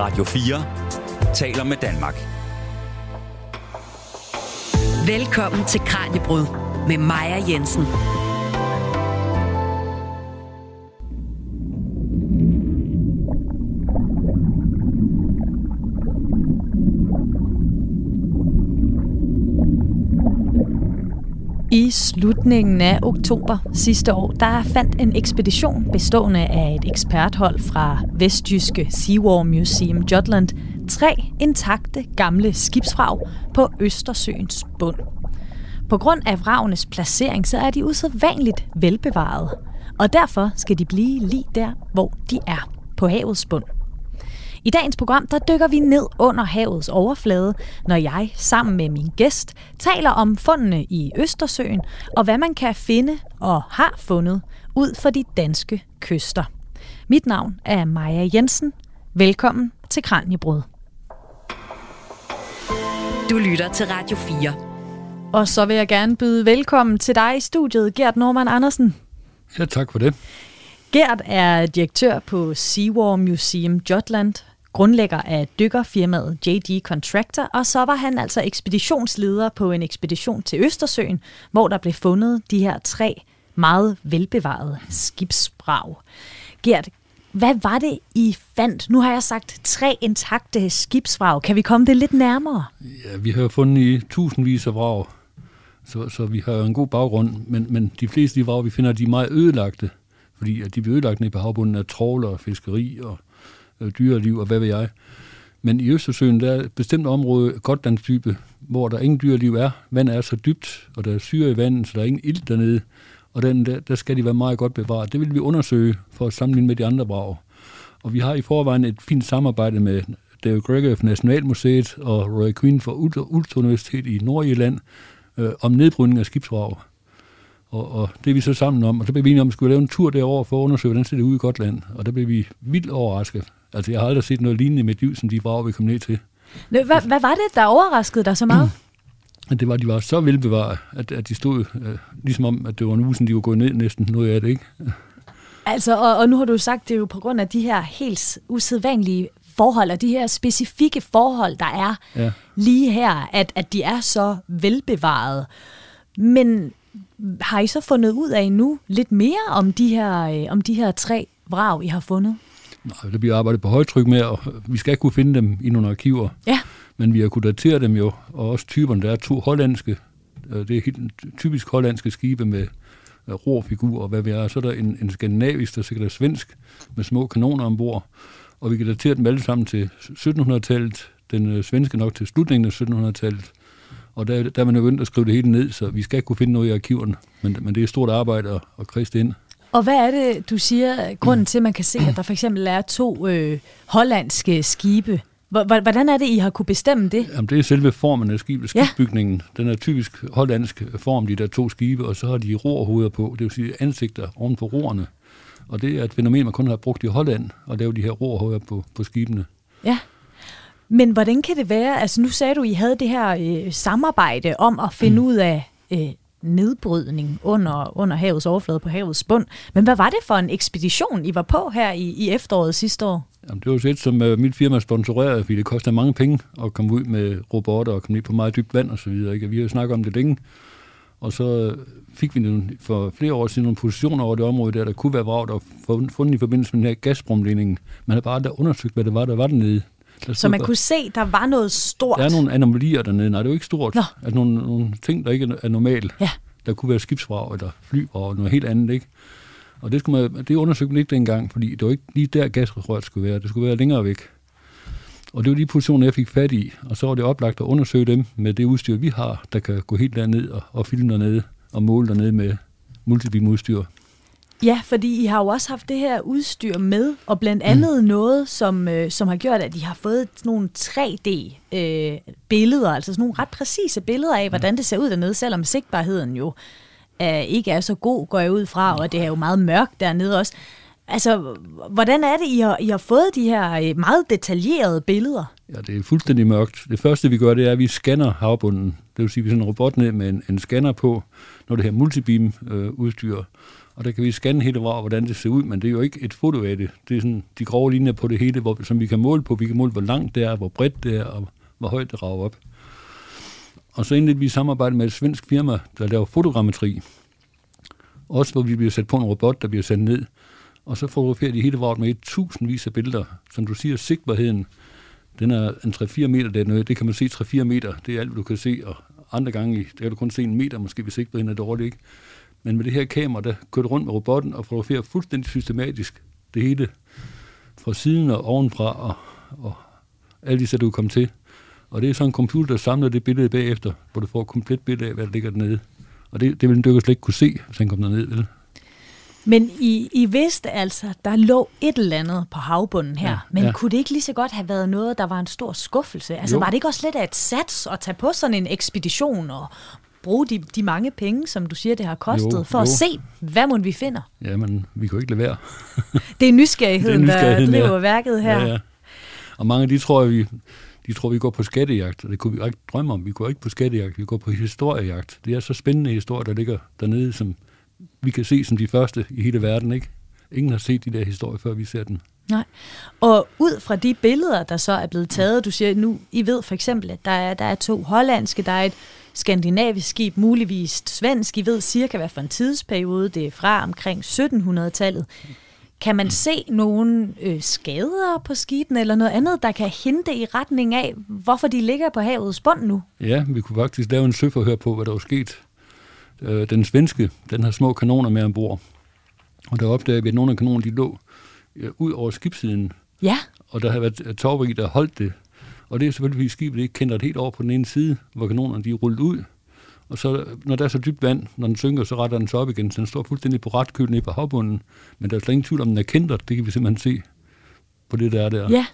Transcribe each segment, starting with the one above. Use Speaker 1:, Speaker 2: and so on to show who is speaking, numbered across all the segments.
Speaker 1: Radio 4 taler med Danmark.
Speaker 2: Velkommen til Kranjebrud med Maja Jensen.
Speaker 3: I slutningen af oktober sidste år, der fandt en ekspedition bestående af et eksperthold fra Vestjyske Seawar Museum Jutland tre intakte gamle skibsvrag på Østersøens bund. På grund af vragenes placering, så er de usædvanligt velbevaret, og derfor skal de blive lige der, hvor de er, på havets bund. I dagens program, der dykker vi ned under havets overflade, når jeg sammen med min gæst taler om fundene i Østersøen og hvad man kan finde og har fundet ud for de danske kyster. Mit navn er Maja Jensen. Velkommen til Kranjebrud.
Speaker 2: Du lytter til Radio 4.
Speaker 3: Og så vil jeg gerne byde velkommen til dig i studiet, Gert Norman Andersen.
Speaker 4: Ja, tak for det.
Speaker 3: Gert er direktør på Seawar Museum Jutland, grundlægger af dykkerfirmaet JD Contractor, og så var han altså ekspeditionsleder på en ekspedition til Østersøen, hvor der blev fundet de her tre meget velbevarede skibsbrag. Gert, hvad var det, I fandt? Nu har jeg sagt tre intakte skibsvrag. Kan vi komme det lidt nærmere?
Speaker 4: Ja, vi har fundet i tusindvis af vrag, så, så vi har en god baggrund, men, men de fleste af de vrag, vi finder, de er meget ødelagte, fordi at de bliver ødelagt nede på havbunden af trawler, fiskeri og Øh, dyreliv og hvad ved jeg. Men i Østersøen, der er et bestemt område, Gotlandstype, hvor der ingen dyreliv er. Vandet er så dybt, og der er syre i vandet, så der er ingen ild dernede. Og den, der, der skal de være meget godt bevaret. Det vil vi undersøge for at sammenligne med de andre brager. Og vi har i forvejen et fint samarbejde med David Gregory fra Nationalmuseet og Roy Queen fra Ulster Universitet i Nordjylland øh, om nedbrydning af skibsvrag. Og, og det er vi så sammen om, og så blev vi enige om, at vi skulle lave en tur derover for at undersøge, hvordan ser det ud i Gotland. Og der blev vi vildt overrasket. Altså, jeg har aldrig set noget lignende i mit liv, som de brag, vi kom ned til.
Speaker 3: Hvad, hvad var det, der overraskede dig så meget?
Speaker 4: det var, at de var så velbevaret, at, at de stod øh, ligesom om, at det var en uge, de var gået ned næsten noget af det, ikke?
Speaker 3: Altså, og, og nu har du sagt, det er jo på grund af de her helt usædvanlige forhold, og de her specifikke forhold, der er ja. lige her, at, at de er så velbevaret. Men har I så fundet ud af nu lidt mere om de her, øh, om de her tre vrag, I har fundet?
Speaker 4: Nej, der bliver arbejdet på højtryk med, og vi skal ikke kunne finde dem i nogle arkiver.
Speaker 3: Ja.
Speaker 4: Men vi har kunnet datere dem jo, og også typerne. Der er to hollandske, øh, det er helt typisk hollandske skibe med øh, rorfigurer og hvad vi er. Så er der en, en skandinavisk, der sikkert er svensk, med små kanoner ombord. Og vi kan datere dem alle sammen til 1700-tallet, den øh, svenske nok til slutningen af 1700-tallet. Og der, der er man begyndt at skrive det hele ned, så vi skal ikke kunne finde noget i arkiverne. Men, men det er et stort arbejde at, at kriste ind.
Speaker 3: Og hvad er det, du siger, grunden til, at man kan se, at der for eksempel er to øh, hollandske skibe? Hvordan er det, I har kunne bestemme det?
Speaker 4: Jamen, det er selve formen af skibet, skibsbygningen. Ja. Den er typisk hollandsk form, de der to skibe, og så har de rorhoveder på, det vil sige ansigter oven på roerne. Og det er et fænomen, man kun har brugt i Holland, at lave de her rorhoveder på, på skibene.
Speaker 3: Ja. Men hvordan kan det være, altså nu sagde du, I havde det her øh, samarbejde om at finde mm. ud af øh, nedbrydning under, under havets overflade på havets bund. Men hvad var det for en ekspedition, I var på her i, i efteråret sidste år?
Speaker 4: Jamen, det var et, som uh, mit firma sponsorerede, fordi det koster mange penge at komme ud med robotter og komme ned på meget dybt vand osv. Vi har jo snakket om det længe. Og så øh, fik vi nogle, for flere år siden nogle positioner over det område, der, der kunne være vragt og fundet i forbindelse med den her gasbrumledning. Man havde bare der undersøgt, hvad det var, der var dernede.
Speaker 3: Så man kunne se, der var noget stort?
Speaker 4: Der er nogle anomalier dernede. Nej, det er jo ikke stort. Nå. Altså nogle, nogle ting, der ikke er normale.
Speaker 3: Ja.
Speaker 4: Der kunne være skibsvrag eller flyvrag og noget helt andet, ikke? Og det, skulle man, det undersøgte man ikke dengang, fordi det var ikke lige der gasrøret skulle være. Det skulle være længere væk. Og det var de positioner, jeg fik fat i. Og så var det oplagt at undersøge dem med det udstyr, vi har, der kan gå helt derned og, og filme dernede og måle dernede med multibeam udstyr.
Speaker 3: Ja, fordi I har jo også haft det her udstyr med, og blandt andet mm. noget, som, øh, som har gjort, at I har fået sådan nogle 3D-billeder, øh, altså sådan nogle ret præcise billeder af, hvordan det ser ud dernede, selvom sigtbarheden jo øh, ikke er så god, går jeg ud fra, og det er jo meget mørkt dernede også. Altså, hvordan er det, I har, I har fået de her øh, meget detaljerede billeder?
Speaker 4: Ja, det er fuldstændig mørkt. Det første, vi gør, det er, at vi scanner havbunden. Det vil sige, at vi sender en robot ned med en, en scanner på. noget det her multibeam-udstyr, øh, og der kan vi scanne hele vraget, hvordan det ser ud, men det er jo ikke et foto af det. Det er sådan de grove linjer på det hele, hvor, som vi kan måle på. Vi kan måle, hvor langt det er, hvor bredt det er, og hvor højt det rager op. Og så endelig vi samarbejde med et svensk firma, der laver fotogrammetri. Også hvor vi bliver sat på en robot, der bliver sendt ned. Og så fotograferer de hele vraget med et tusindvis af billeder. Som du siger, sigtbarheden, den er en 3-4 meter dernede. Det kan man se 3-4 meter. Det er alt, du kan se. Og andre gange, der kan du kun se en meter, måske hvis sigtbarheden er dårlig. Ikke? Men med det her kamera, der kører rundt med robotten og fotograferer fuldstændig systematisk det hele fra siden og ovenfra og, og alle de steder, du kommer til. Og det er sådan en computer, der samler det billede bagefter, hvor du får et komplet billede af, hvad der ligger dernede. Og det, det vil en dykker slet ikke kunne se, hvis han kommer derned, vel?
Speaker 3: Men I, I vidste altså, der lå et eller andet på havbunden her, ja, men ja. kunne det ikke lige så godt have været noget, der var en stor skuffelse? Altså jo. var det ikke også lidt af et sats at tage på sådan en ekspedition og bruge de, de mange penge, som du siger, det har kostet, jo, for jo. at se, hvad må vi finder?
Speaker 4: Jamen, vi kan jo ikke lade være.
Speaker 3: det er nysgerrigheden, det er nysgerrigheden der driver ja. værket her. Ja, ja.
Speaker 4: Og mange af de tror, vi, de tror, vi går på skattejagt, og det kunne vi ikke drømme om. Vi går ikke på skattejagt, vi går på historiejagt. Det er så spændende historier, der ligger dernede, som vi kan se som de første i hele verden, ikke? Ingen har set de der historier, før vi ser dem.
Speaker 3: Nej. Og ud fra de billeder, der så er blevet taget, du siger nu, I ved for eksempel, at der er, der er to hollandske, der er et skandinavisk skib, muligvis svensk. I ved cirka, hvad for en tidsperiode det er fra, omkring 1700-tallet. Kan man se nogle øh, skader på skibene eller noget andet, der kan hente i retning af, hvorfor de ligger på havets bund nu?
Speaker 4: Ja, vi kunne faktisk lave en søforhør på, hvad der var sket. Øh, den svenske, den har små kanoner med ombord. Og der opdagede vi, at nogle af kanonerne de lå øh, ud over skibssiden.
Speaker 3: Ja.
Speaker 4: Og der har været tovrig, der holdt det. Og det er selvfølgelig, fordi skibet ikke kender helt over på den ene side, hvor kanonerne de er rullet ud. Og så, når der er så dybt vand, når den synker, så retter den sig op igen, så den står fuldstændig på ret køl nede på havbunden. Men der er slet ingen tvivl om, den er kendret. Det kan vi simpelthen se på det, der er der.
Speaker 3: Ja.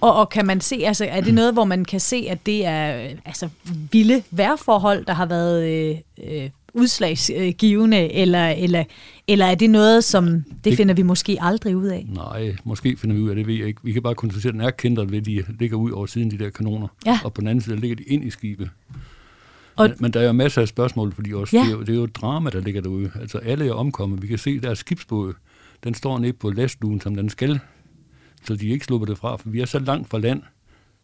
Speaker 3: Og, og kan man se, altså er det noget, hvor man kan se, at det er øh, altså, vilde vejrforhold, der har været øh, øh, udslagsgivende, eller, eller, eller er det noget, som det, det finder vi måske aldrig ud af?
Speaker 4: Nej, måske finder vi ud af det, ved jeg ikke. Vi kan bare konstatere, at den er kendt ved, at de ligger ud over siden de der kanoner. Ja. Og på den anden side ligger de ind i skibet. Og men, men der er jo masser af spørgsmål, fordi også, ja. det, er jo, det er jo et drama, der ligger derude. Altså alle er omkommet. Vi kan se, der er skibsbåd. Den står nede på lastlugen, som den skal. Så de ikke slupper det fra, for vi er så langt fra land,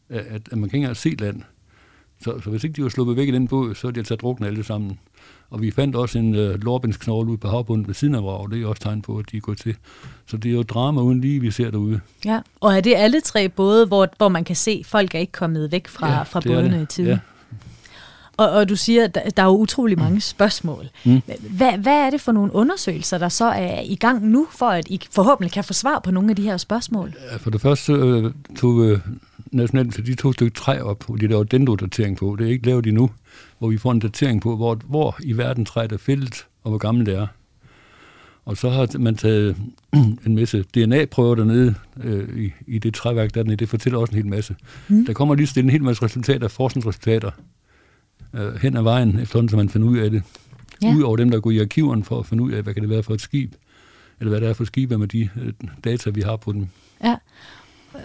Speaker 4: at, at man kan ikke engang se land. Så, så hvis ikke de var sluppet væk i den båd, så er de altså druknet alle sammen. Og vi fandt også en øh, lårbindsknogle ude på havbunden ved siden af vraget. Det er også tegn på, at de er gået til. Så det er jo drama uden lige, vi ser derude.
Speaker 3: Ja, og er det alle tre både, hvor, hvor man kan se, at folk er ikke kommet væk fra, ja, fra bådene i tiden? Ja. Og, og du siger, at der, der er jo utrolig mange mm. spørgsmål. Mm. Hvad, hvad er det for nogle undersøgelser, der så er i gang nu, for at I forhåbentlig kan få svar på nogle af de her spørgsmål?
Speaker 4: Ja, for det første øh, tog øh, Nationalt de to stykker træ op, hvor de laver dendrodatering på. Det er ikke lavet endnu, hvor vi får en datering på, hvor, hvor i verden træet er fældet, og hvor gammelt det er. Og så har man taget en masse DNA-prøver dernede øh, i, i det træværk dernede. Det fortæller også en hel masse. Mm. Der kommer lige stille en hel masse resultater, forskningsresultater, øh, hen ad vejen, efterhånden som man finder ud af det. Ja. Udover dem, der går i arkiverne for at finde ud af, hvad kan det være for et skib, eller hvad det er for skib med de øh, data, vi har på dem.
Speaker 3: Ja.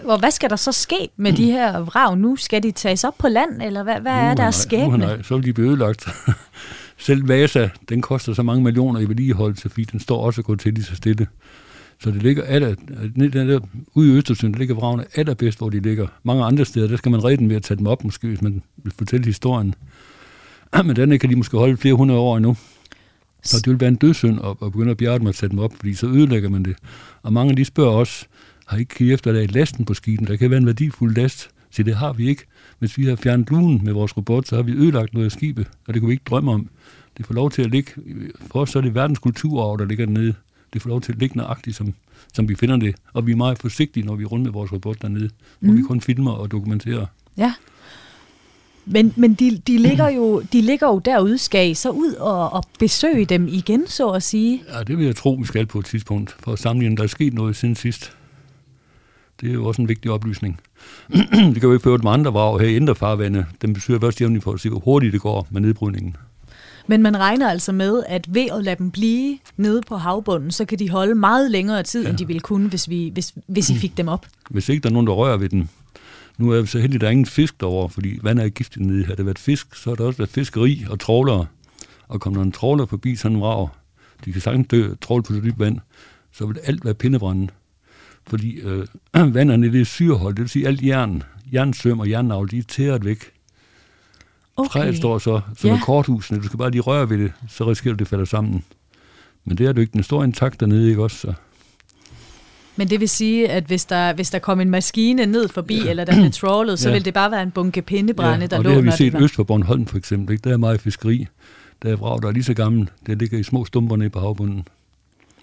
Speaker 3: Og hvad skal der så ske med de her vrag nu? Skal de tages op på land, eller hvad, hvad er der skæbne?
Speaker 4: Nej, så vil de blive ødelagt. Selv Vasa, den koster så mange millioner i vedligeholdelse, fordi den står også gået til lige så stille. Så det ligger aller, der, ude i Østersøen, der ligger vragene allerbedst, hvor de ligger. Mange andre steder, der skal man redde dem ved at tage dem op, måske, hvis man vil fortælle historien. Men den kan de måske holde flere hundrede år endnu. Så det vil være en dødssynd at, at begynde at bjerge dem og sætte dem op, fordi så ødelægger man det. Og mange af de spørger også, har ikke efter, der er lasten på skibene. Der kan være en værdifuld last. Så det har vi ikke. Hvis vi har fjernet lunen med vores robot, så har vi ødelagt noget af skibet, og det kunne vi ikke drømme om. Det får lov til at ligge, for os så er det verdens kulturarv, der ligger dernede. Det får lov til at ligge nøjagtigt, som, som vi finder det. Og vi er meget forsigtige, når vi er rundt med vores robot dernede, hvor mm. vi kun filmer og dokumenterer.
Speaker 3: Ja. Men, men de, de, ligger jo, de ligger jo derude. Skal I så ud og, og besøge dem igen, så at sige?
Speaker 4: Ja, det vil jeg tro, vi skal på et tidspunkt, for at sammenligne. Der er sket noget siden sidst. Det er jo også en vigtig oplysning. det kan jo ikke føre med andre vrag her i indre farvande. Den besøger først jævnligt for at se, hvor hurtigt det går med nedbrydningen.
Speaker 3: Men man regner altså med, at ved at lade dem blive nede på havbunden, så kan de holde meget længere tid, ja. end de ville kunne, hvis, vi, hvis, hvis I fik dem op.
Speaker 4: Hvis ikke der er nogen, der rører ved dem. Nu er vi så heldige, at der er ingen fisk derovre, fordi vandet er giftigt nede. Har det været fisk, så har der også været fiskeri og trålere. Og kommer der en tråler forbi sådan en vrag, de kan sagtens dø, tråle på det dybe vand, så vil alt være pindebrænde. Fordi øh, vanderne det er syrehold, det vil sige alt jern, jernsøm og jernnavl, de er tæret væk. Okay. Træet står så som ja. korthusene, du skal bare lige røre ved det, så risikerer du, det falder sammen. Men det er du ikke. Den står intakt dernede, ikke også? Så.
Speaker 3: Men det vil sige, at hvis der, hvis der kom en maskine ned forbi, ja. eller der blev trawlet, så ja. vil det bare være en bunke pindebrænde, ja, der lå
Speaker 4: og det har vi set øst for Bornholm for eksempel. Ikke? Der er meget fiskeri. Der er vrag, der er lige så gammel. Det ligger i små stumper nede på havbunden.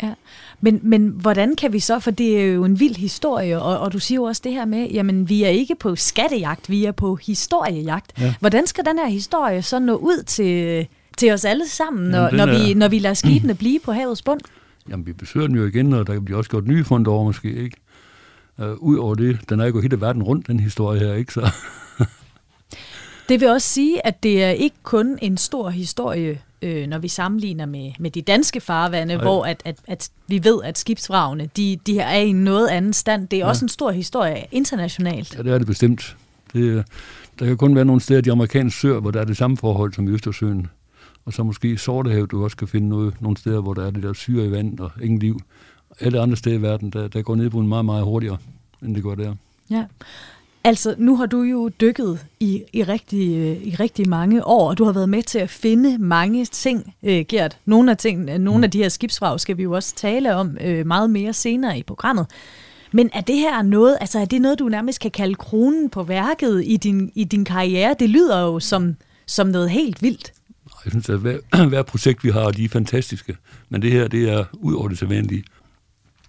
Speaker 3: Ja. Men, men hvordan kan vi så, for det er jo en vild historie, og, og du siger jo også det her med, jamen vi er ikke på skattejagt, vi er på historiejagt. Ja. Hvordan skal den her historie så nå ud til, til os alle sammen, når, når, er... vi, når vi lader skibene blive på havets bund?
Speaker 4: Jamen vi besøger den jo igen, og der bliver også gjort nye fund over måske, ikke? Uh, Udover det, den er jo hele verden rundt, den historie her, ikke? Så
Speaker 3: det vil også sige, at det er ikke kun en stor historie øh, når vi sammenligner med, med de danske farvande, Ej. hvor at, at, at vi ved, at skibsvragene de, de er i noget anden stand. Det er ja. også en stor historie internationalt.
Speaker 4: Ja, det er det bestemt. Det, der kan kun være nogle steder i de amerikanske søer, hvor der er det samme forhold som i Østersøen. Og så måske i Sortehavet, du også kan finde noget, nogle steder, hvor der er det der syre i vand og ingen liv. Alle andre steder i verden, der, der går nedbruden meget, meget hurtigere, end det går der.
Speaker 3: Ja. Altså, nu har du jo dykket i, i, rigtig, øh, i rigtig mange år, og du har været med til at finde mange ting, øh, Gert. Nogle af, ting, øh, nogle af de her skibsvrag skal vi jo også tale om øh, meget mere senere i programmet. Men er det her noget, altså er det noget, du nærmest kan kalde kronen på værket i din, i din karriere? Det lyder jo som, som noget helt vildt.
Speaker 4: Jeg synes, at hver, hver projekt, vi har, de er fantastiske. Men det her, det er ud over det sædvanlige.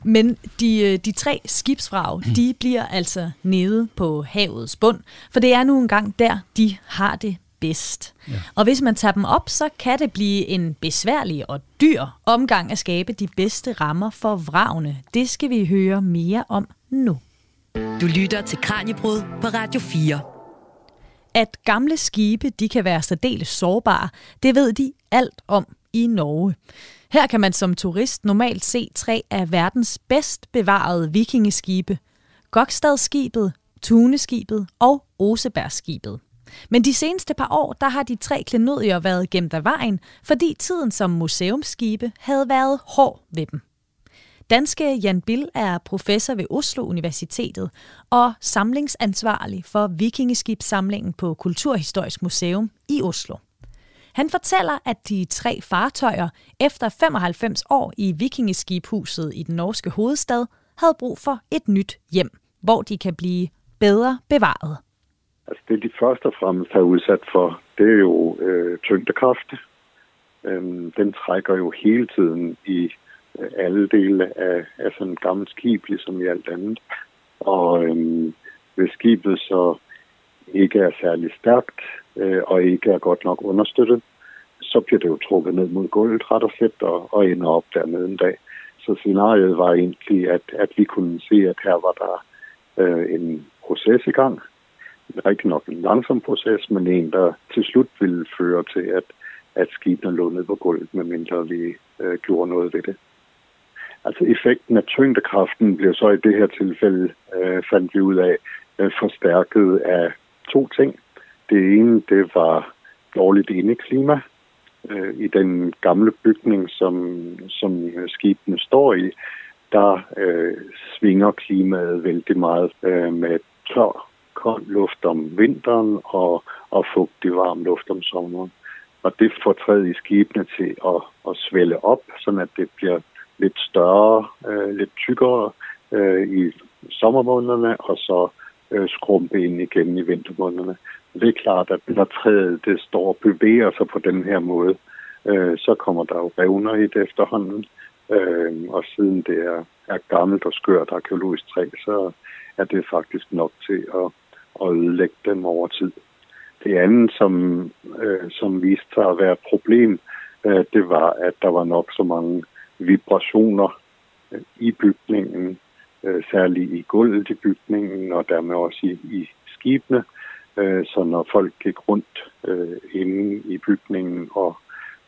Speaker 3: Men de, øh, de tre skibsfrag, mm. de bliver altså nede på havets bund, for det er nu engang der, de har det bedst. Ja. Og hvis man tager dem op, så kan det blive en besværlig og dyr omgang at skabe de bedste rammer for vragene. Det skal vi høre mere om nu.
Speaker 2: Du lytter til Kranjebrud på Radio 4.
Speaker 3: At gamle skibe de kan være særdeles sårbare, det ved de alt om i Norge. Her kan man som turist normalt se tre af verdens bedst bevarede vikingeskibe. Gokstadskibet, Tuneskibet og Osebergskibet. Men de seneste par år, der har de tre klenodier været gemt af vejen, fordi tiden som museumsskibe havde været hård ved dem. Danske Jan Bill er professor ved Oslo Universitetet og samlingsansvarlig for vikingeskibssamlingen på Kulturhistorisk Museum i Oslo. Han fortæller, at de tre fartøjer efter 95 år i vikingeskibhuset i den norske hovedstad havde brug for et nyt hjem, hvor de kan blive bedre bevaret.
Speaker 5: Altså det, de først og fremmest har udsat for, det er jo øh, tyngdekraft. Øhm, den trækker jo hele tiden i øh, alle dele af, af sådan et gammelt skib, ligesom i alt andet. Og øhm, hvis skibet så ikke er særlig stærkt, øh, og ikke er godt nok understøttet, så bliver det jo trukket ned mod gulvet ret og slet og, og ender op dernede en dag. Så scenariet var egentlig, at, at vi kunne se, at her var der øh, en proces i gang. Rigtig nok en langsom proces, men en, der til slut ville føre til, at, at skibene lå ned på gulvet, medmindre vi øh, gjorde noget ved det. Altså effekten af tyngdekraften blev så i det her tilfælde, øh, fandt vi ud af, øh, forstærket af to ting. Det ene, det var dårligt indeklima øh, i den gamle bygning, som, som skibene står i. Der øh, svinger klimaet vældig meget øh, med tør, kold luft om vinteren og, og fugtig varm luft om sommeren. Og det får træet i skibene til at, at svælge op, så at det bliver lidt større, øh, lidt tykkere øh, i sommermånederne, og så øh, skrumpe ind igen i vintermånederne. Det er klart, at når træet det står og bevæger sig på den her måde, øh, så kommer der jo revner i det efterhånden. Øh, og siden det er, er gammelt og skørt arkeologisk træ, så er det faktisk nok til at, at ødelægge dem over tid. Det andet, som, øh, som viste sig at være et problem, øh, det var, at der var nok så mange vibrationer øh, i bygningen, øh, særligt i gulvet i bygningen, og dermed også i, i skibene. Øh, så når folk gik rundt øh, inde i bygningen og,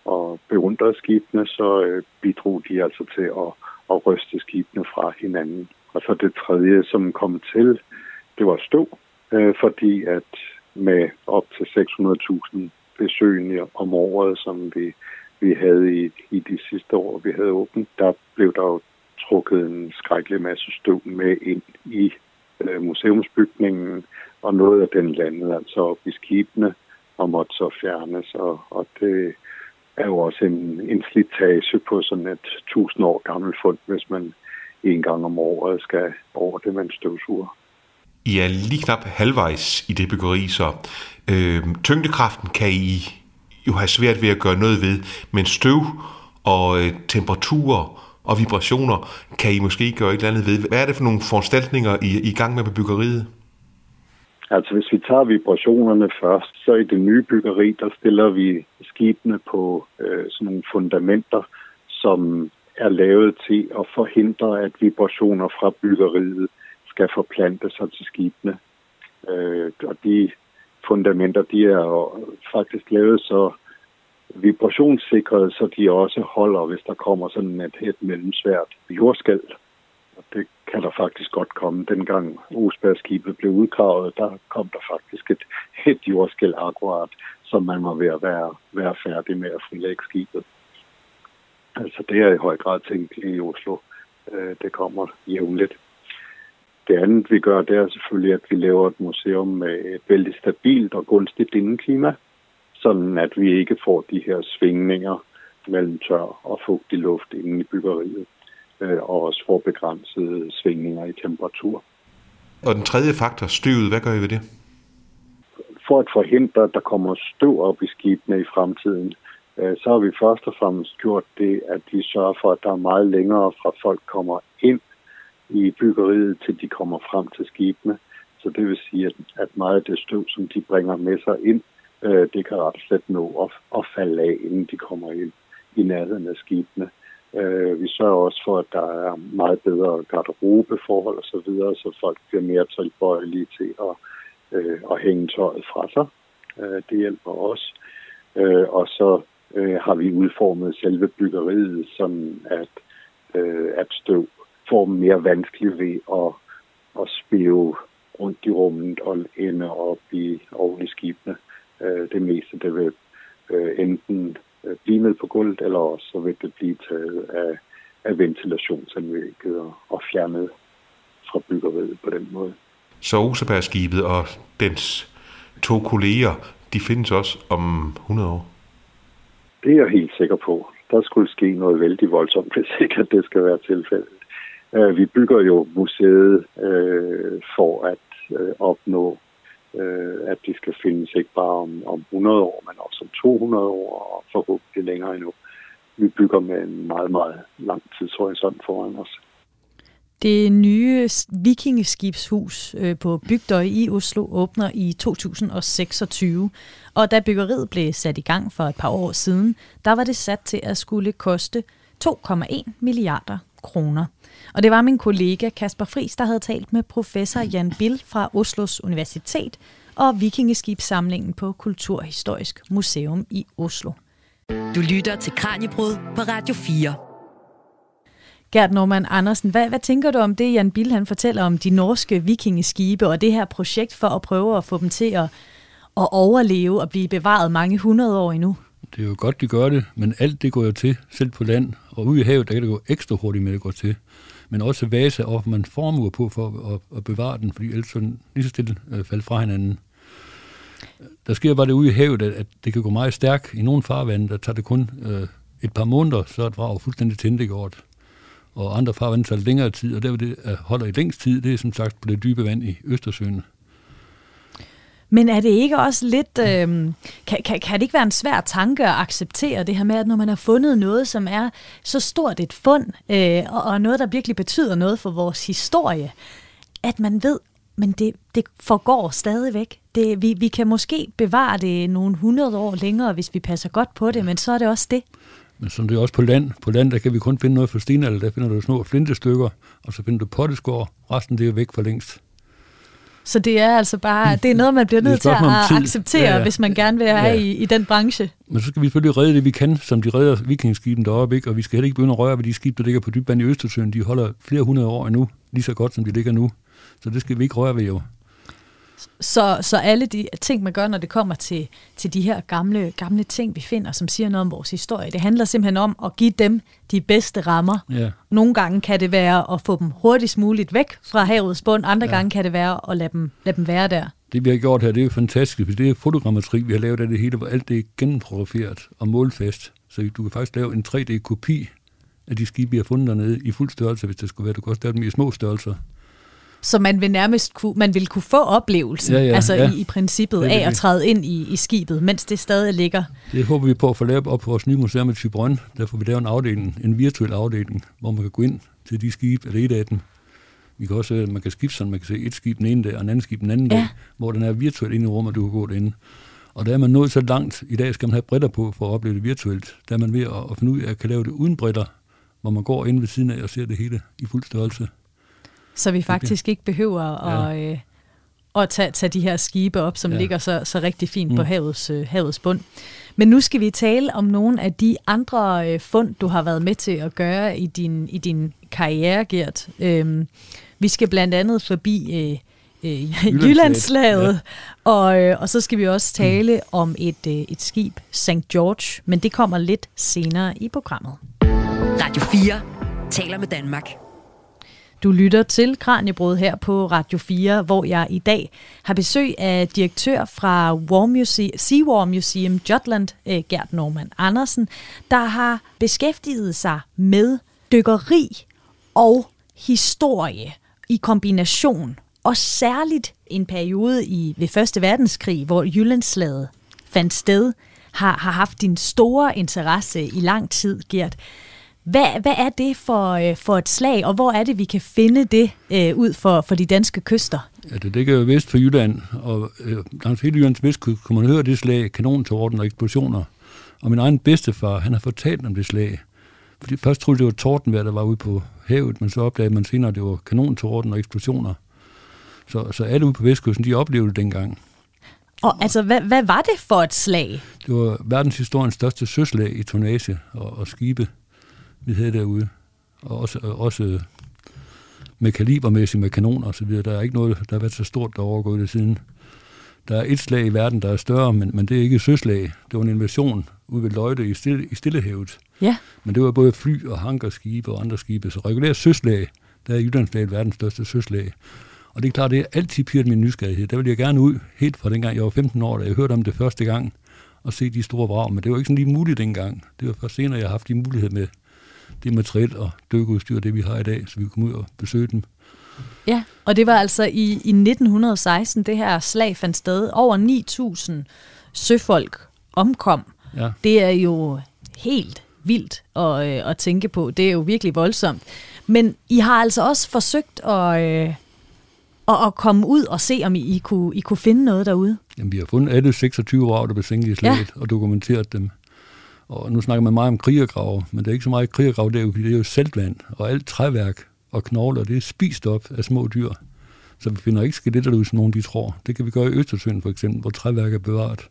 Speaker 5: og beundrede skibene, så øh, bidrog de altså til at, at ryste skibene fra hinanden. Og så det tredje, som kom til, det var stå, øh, fordi at med op til 600.000 besøgende om året, som vi, vi havde i, i de sidste år, vi havde åbent, der blev der jo trukket en skrækkelig masse støv med ind i øh, museumsbygningen, og noget af den landede altså op i skibene og måtte så fjernes, og, og det er jo også en, en slitage på sådan et tusind år gammelt fund, hvis man en gang om året skal over det med en støvsuger.
Speaker 6: I er lige knap halvvejs i det byggeri, så øh, tyngdekraften kan I jo have svært ved at gøre noget ved, men støv og øh, temperaturer og vibrationer kan I måske gøre et eller andet ved. Hvad er det for nogle foranstaltninger, I, I gang med på byggeriet?
Speaker 5: Altså hvis vi tager vibrationerne først, så i det nye byggeri, der stiller vi skibene på øh, sådan nogle fundamenter, som er lavet til at forhindre, at vibrationer fra byggeriet skal forplante sig til skibene. Øh, og de fundamenter, de er faktisk lavet så vibrationssikret, så de også holder, hvis der kommer sådan et, et mellemsvært jordskæld. Og det kan der faktisk godt komme. Dengang Osbergskibet blev udgravet, der kom der faktisk et, et jordskæld akkurat, som man var ved at være, være færdig med at frilægge skibet. Altså det er i høj grad tænkt i Oslo. Øh, det kommer jævnligt. Det andet, vi gør, det er selvfølgelig, at vi laver et museum med et vældig stabilt og gunstigt indeklima, sådan at vi ikke får de her svingninger mellem tør og fugtig luft inde i byggeriet, øh, og også får begrænsede svingninger i temperatur.
Speaker 6: Og den tredje faktor, støvet, hvad gør I ved det?
Speaker 5: For at forhindre, at der kommer støv op i skibene i fremtiden, øh, så har vi først og fremmest gjort det, at vi sørger for, at der er meget længere fra folk kommer ind i byggeriet, til de kommer frem til skibene. Så det vil sige, at, meget af det støv, som de bringer med sig ind, øh, det kan ret slet nå at, at falde af, inden de kommer ind i nærheden af skibene. Øh, vi sørger også for, at der er meget bedre garderobeforhold osv., så, videre, så folk bliver mere tilbøjelige til at, øh, at hænge tøjet fra sig. Øh, det hjælper også. Øh, og så øh, har vi udformet selve byggeriet, sådan at, øh, at støv får mere vanskeligt ved at, at spive rundt i rummet og ende op i oven i skibene. Øh, det meste det vil øh, enten øh, blive med på gulvet, eller også så vil det blive taget af, af ventilationsanlægget og, og fjernet fra byggeriet på den måde.
Speaker 6: Så Osebergskibet og dens to kolleger, de findes også om 100 år?
Speaker 5: Det er jeg helt sikker på. Der skulle ske noget vældig voldsomt, hvis ikke at det skal være tilfældet. Øh, vi bygger jo museet øh, for at øh, opnå, øh, at de skal findes ikke bare om, om 100 år, men også om 200 år og forhåbentlig længere endnu. Vi bygger med en meget, meget lang tidshorisont foran os.
Speaker 3: Det nye vikingeskibshus øh, på Bygdøj i Oslo åbner i 2026, og da byggeriet blev sat i gang for et par år siden, der var det sat til at skulle koste 2,1 milliarder kroner. Og det var min kollega Kasper Fris, der havde talt med professor Jan Bill fra Oslos Universitet og Vikingeskibssamlingen på Kulturhistorisk Museum i Oslo.
Speaker 2: Du lytter til Kranjebrud på Radio 4.
Speaker 3: Gert Norman Andersen, hvad, hvad tænker du om det, Jan Bill han fortæller om de norske vikingeskibe og det her projekt for at prøve at få dem til at, at overleve og blive bevaret mange hundrede år endnu?
Speaker 4: Det er jo godt, de gør det, men alt det går jo til, selv på land. Og ude i havet, der kan det gå ekstra hurtigt med, at det går til. Men også vase, og man formuer på for at, at bevare den, fordi ellers sådan lige så stille øh, falder fra hinanden. Der sker bare det ude i havet, at, at det kan gå meget stærkt. I nogle farvande, der tager det kun øh, et par måneder, så er et vrag fuldstændig tændegjort. Og andre farvande tager længere tid, og der det holder i længst tid, det er som sagt på det dybe vand i Østersøen.
Speaker 3: Men er det ikke også lidt, øh, kan, kan, kan det ikke være en svær tanke at acceptere det her med, at når man har fundet noget, som er så stort et fund, øh, og, og noget, der virkelig betyder noget for vores historie, at man ved, men det, det forgår stadigvæk. Det, vi, vi kan måske bevare det nogle hundrede år længere, hvis vi passer godt på det, men så er det også det.
Speaker 4: Men som det er også på land. På land, der kan vi kun finde noget for stenalder. Der finder du små flintestykker, og så finder du potteskår. Resten det er væk for længst.
Speaker 3: Så det er altså bare, det er noget, man bliver nødt til at acceptere, ja, ja. hvis man gerne vil have ja. i, i den branche.
Speaker 4: Men så skal vi selvfølgelig redde det, vi kan, som de redder vikingskiben deroppe, ikke? og vi skal heller ikke begynde at røre ved de skib, der ligger på dybvand i Østersøen. De holder flere hundrede år endnu, lige så godt, som de ligger nu. Så det skal vi ikke røre ved jo.
Speaker 3: Så, så alle de ting, man gør, når det kommer til, til de her gamle, gamle ting, vi finder, som siger noget om vores historie, det handler simpelthen om at give dem de bedste rammer.
Speaker 4: Ja.
Speaker 3: Nogle gange kan det være at få dem hurtigst muligt væk fra havets bund, andre
Speaker 4: Ja.
Speaker 3: gange kan det være at lade dem, lade dem være der.
Speaker 4: Det vi har gjort her, det er jo fantastisk, for det er fotogrammetri, vi har lavet af det hele, hvor alt det er gennemfotograferet og målfast. Så du kan faktisk lave en 3D-kopi af de skibe, vi har fundet dernede i fuld størrelse, hvis det skulle være. Du kan også lave dem i små størrelser.
Speaker 3: Så man vil nærmest kunne, man vil kunne få oplevelsen,
Speaker 4: Ja, ja,
Speaker 3: altså
Speaker 4: ja.
Speaker 3: i, i princippet
Speaker 4: Det er
Speaker 3: af
Speaker 4: det.
Speaker 3: at træde ind i, i skibet, mens det stadig ligger.
Speaker 4: Det håber vi på at få lavet op på vores nye museum i Tybrøn. Der får vi lavet en afdeling, en virtuel afdeling, hvor man kan gå ind til de skibe, eller et af dem. Vi kan også, man kan skifte sådan, man kan se et skib den ene dag, og en anden skib den anden
Speaker 3: Ja.
Speaker 4: dag, hvor den er virtuelt inde i rummet, du kan gå derinde. Og der er man nået så langt, i dag skal man have briller på for at opleve det virtuelt. Der er man ved at, at finde ud af, at kan lave det uden briller, hvor man går ind ved siden af og ser det hele i fuld størrelse.
Speaker 3: Så vi faktisk ikke behøver at, øh, at tage, tage de her skibe op, som
Speaker 4: Ja.
Speaker 3: ja. ligger så, så rigtig fint
Speaker 4: Mm.
Speaker 3: på havets, øh, havets bund. Men nu skal vi tale om nogle af de andre øh, fund, du har været med til at gøre i din, i din karriere, Gert. Øhm, vi skal blandt andet forbi øh, øh, Jyllandslaget, ja. og, øh, og så skal vi også tale mm. om et, øh, et skib, St. George, men det kommer lidt senere i programmet.
Speaker 2: Radio 4 taler med Danmark.
Speaker 3: Du lytter til Kranjebrud her på Radio 4, hvor jeg i dag har besøg af direktør fra War Museum, Sea War Museum Jutland, eh, Gert Norman Andersen, der har beskæftiget sig med dykkeri og historie i kombination, og særligt en periode i ved Første Verdenskrig, hvor Jyllandslaget fandt sted, har, har haft din store interesse i lang tid, Gert. Hvad, hvad er det for, øh, for et slag, og hvor er det, vi kan finde det øh, ud for, for de danske kyster?
Speaker 4: Ja, det ligger jo vest for Jylland, og øh, langs hele Jyllands vestkyst kunne man høre det slag, kanontorden og eksplosioner. Og min egen bedstefar, han har fortalt om det slag. Fordi først troede det var tordenvejr, der var ude på havet, men så opdagede man senere, at det var kanontorden og eksplosioner. Så, så alle ude på vestkysten, de oplevede det dengang.
Speaker 3: Og altså, hvad, hvad var det for et slag?
Speaker 4: Det var verdenshistoriens største søslag i tonnage og, og skibe, vi havde derude. Og også, og også med kalibermæssigt, med kanoner videre. Der er ikke noget, der har været så stort, der er overgået det siden. Der er et slag i verden, der er større, men, men det er ikke et søslag. Det var en invasion ude ved Løjde i, Stille, i Stillehavet.
Speaker 3: Ja,
Speaker 4: Men det var både fly og hankerskibe og andre skibe. Så regulært søslag, der er Jyllandslaget verdens største søslag. Og det er klart, det er altid pirret min nysgerrighed. Der vil jeg gerne ud, helt fra dengang jeg var 15 år, da jeg hørte om det første gang, og se de store vrag. Men det var ikke sådan lige muligt dengang. Det var først senere, jeg har haft de mulighed med det materiel og dykkeudstyr, det vi har i dag, så vi komme ud og besøge dem.
Speaker 3: ja. Og det var altså i, i 1916, det her slag fandt sted. Over 9.000 søfolk omkom.
Speaker 4: Ja.
Speaker 3: Det er jo helt vildt at, øh, at tænke på. Det er jo virkelig voldsomt. Men I har altså også forsøgt at, øh, at, at komme ud og se, om I, I, kunne, I kunne finde noget derude.
Speaker 4: Jamen, vi har fundet alle 26 vrag, der blev sænket i slaget, ja. og dokumenteret dem. Og nu snakker man meget om krigergrave, men det er ikke så meget krigergrave, det er jo, det er jo saltvand, og alt træværk og knogler, det er spist op af små dyr. Så vi finder ikke skeletter ud, som nogen de tror. Det kan vi gøre i Østersøen for eksempel, hvor træværk er bevaret.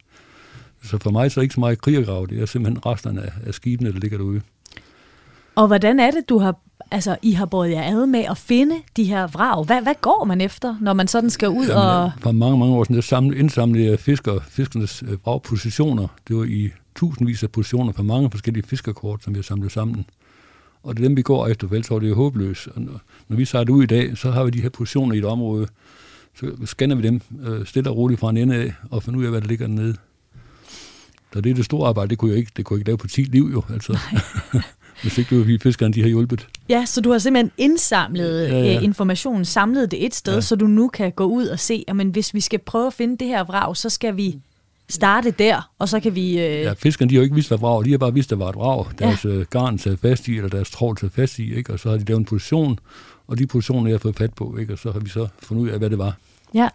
Speaker 4: Så for mig så er det ikke så meget krigergrave, det er simpelthen resterne af, af skibene, der ligger derude.
Speaker 3: Og hvordan er det, du har, altså, I har båret jer ad med at finde de her vrag? Hvad, hvad går man efter, når man sådan skal ud og...
Speaker 4: Jamen, for mange, mange år siden, der samlede, indsamlede jeg fisker, fiskernes øh, vragpositioner. Det var i tusindvis af positioner på mange forskellige fiskerkort, som vi har samlet sammen. Og det er dem, vi går efter, for ellers var det jo håbløst. Og når, når vi sejler ud i dag, så har vi de her positioner i et område. Så scanner vi dem øh, stille og roligt fra en ende af, og finder ud af, hvad der ligger dernede. Så det er det store arbejde, det kunne jeg ikke, det kunne jeg ikke lave på 10 liv jo. Altså. Hvis ikke vi fiskerne, de har hjulpet.
Speaker 3: Ja, så du har simpelthen indsamlet
Speaker 4: Ja,
Speaker 3: ja,
Speaker 4: ja.
Speaker 3: informationen, samlet det et sted,
Speaker 4: Ja.
Speaker 3: så du nu kan gå ud og se, at hvis vi skal prøve at finde det her vrag, så skal vi starte der, og så kan vi... Øh,
Speaker 4: Ja, fiskerne, de har jo ikke vidst, hvad vrag. De har bare vidst, at der var et vrag. Deres ja. garn sad fast i, eller deres trål sad fast i, ikke? og så har de lavet en position, og de positioner, jeg har fået fat på, ikke? og så har vi så fundet ud af, hvad det var.
Speaker 3: ja.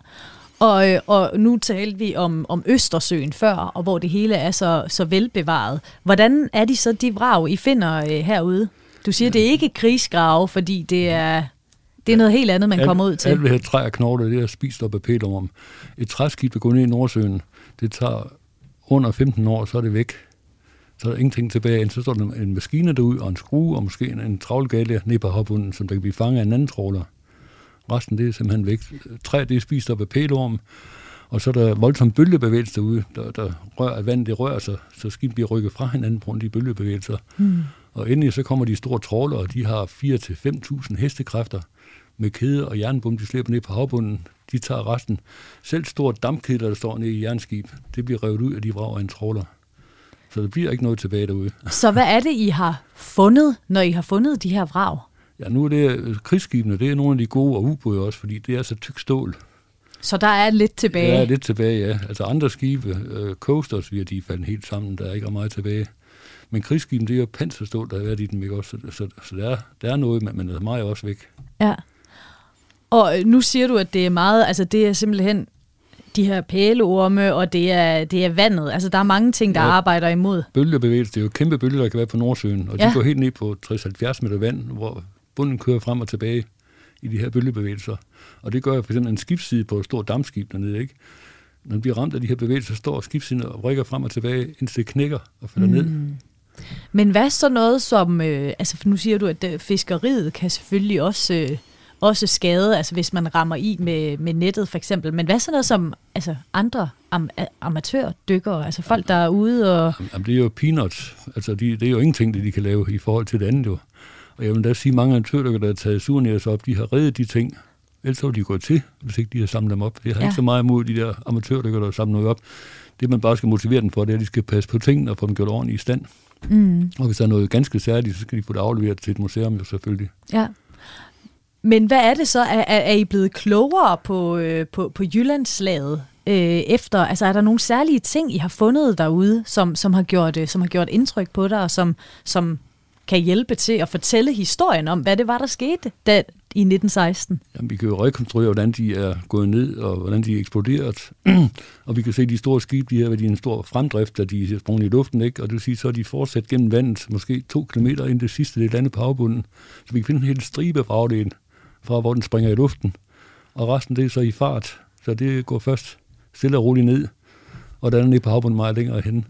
Speaker 3: Og, øh, og nu talte vi om, om Østersøen før, og hvor det hele er så, så velbevaret. Hvordan er de så, de vrag, I finder øh, herude? Du siger, ja. det er ikke krigsgrave, fordi det er, det er noget helt andet, man kommer ud til.
Speaker 4: Alt, hvad her træ og knogler, det er spist op af pælerorm. Et træskib, der går ned i Nordsøen, det tager under 15 år, så er det væk. Så er der ingenting tilbage. Så står der en maskine derude, og en skrue, og måske en, en travlgale ned på havbunden, som der kan blive fanget af en anden tråler. Resten det er simpelthen væk. Træ det er spist op af pælorm, og så er der voldsom bølgebevægelse derude, der, der rører, at vandet det rører sig, så skibet bliver rykket fra hinanden på grund af de bølgebevægelser. Mm. Og endelig så kommer de store tråler, og de har 4-5.000 hestekræfter med kæder og jernbom, de slæber ned på havbunden. De tager resten. Selv store dampkedler, der står nede i jernskib, det bliver revet ud af de vrag af en tråler. Så der bliver ikke noget tilbage derude.
Speaker 3: Så hvad er det, I har fundet, når I har fundet de her vrag?
Speaker 4: Ja, nu er det krigsskibene, det er nogle af de gode, og ubåde også, fordi det er så tyk stål.
Speaker 3: Så der er lidt tilbage?
Speaker 4: Ja, lidt tilbage, ja. Altså andre skibe, øh, coasters, vi de er faldet helt sammen, der er ikke meget tilbage. Men krigsskiben, det er jo panserstål, der har været i dem, ikke også? Så, så, så der, er, der er noget, men der er meget også væk.
Speaker 3: Ja. Og nu siger du, at det er meget, altså det er simpelthen de her pæleorme, og det er, det er vandet. Altså, der er mange ting, der ja, arbejder imod.
Speaker 4: Bølgebevægelse, det er jo kæmpe bølger, der kan være på Nordsøen, og ja. de går helt ned på 60-70 meter vand, hvor bunden kører frem og tilbage i de her bølgebevægelser. Og det gør for eksempel en skibsside på et stort dammskib dernede, ikke? Når den bliver ramt af de her bevægelser, står skibssiden og rykker frem og tilbage, indtil det knækker og falder mm. ned.
Speaker 3: Men hvad så noget som, øh, altså nu siger du, at øh, fiskeriet kan selvfølgelig også, øh, også skade, altså hvis man rammer i med, med nettet for eksempel, men hvad så noget som altså andre am, amatørdykkere, altså folk, der er ude og...
Speaker 4: Jamen, det er jo peanuts, altså de, det er jo ingenting, det de kan lave i forhold til det andet jo. Og jeg vil da sige, at mange amatørdykkere, der har taget souvenirs op, de har reddet de ting, ellers var de gået til, hvis ikke de har samlet dem op. Jeg har ja. ikke så meget imod de der amatørdykkere, der samler noget op. Det, man bare skal motivere dem for, det er, at de skal passe på tingene og få dem gjort ordentligt i stand. Mm. Og hvis der er noget ganske særligt, så skal de få det afleveret til et museum jo selvfølgelig.
Speaker 3: Ja. Men hvad er det så? Er, er I blevet klogere på, øh, på, på Jyllandslaget øh, efter? Altså er der nogle særlige ting, I har fundet derude, som, som, har, gjort, øh, som har gjort indtryk på dig, og som, som kan hjælpe til at fortælle historien om, hvad det var, der skete da, i 1916?
Speaker 4: Jamen, vi kan jo rekonstruere, hvordan de er gået ned, og hvordan de er eksploderet. og vi kan se, de store skibe, de har været i en stor fremdrift, da de er sprunget i luften, ikke? og det vil sige, så er de fortsat gennem vandet, måske to kilometer ind det sidste, det landet på havbunden. Så vi kan finde en hel stribe fra fra hvor den springer i luften. Og resten, det er så i fart. Så det går først stille og roligt ned, og der er nede på havbunden meget længere hen.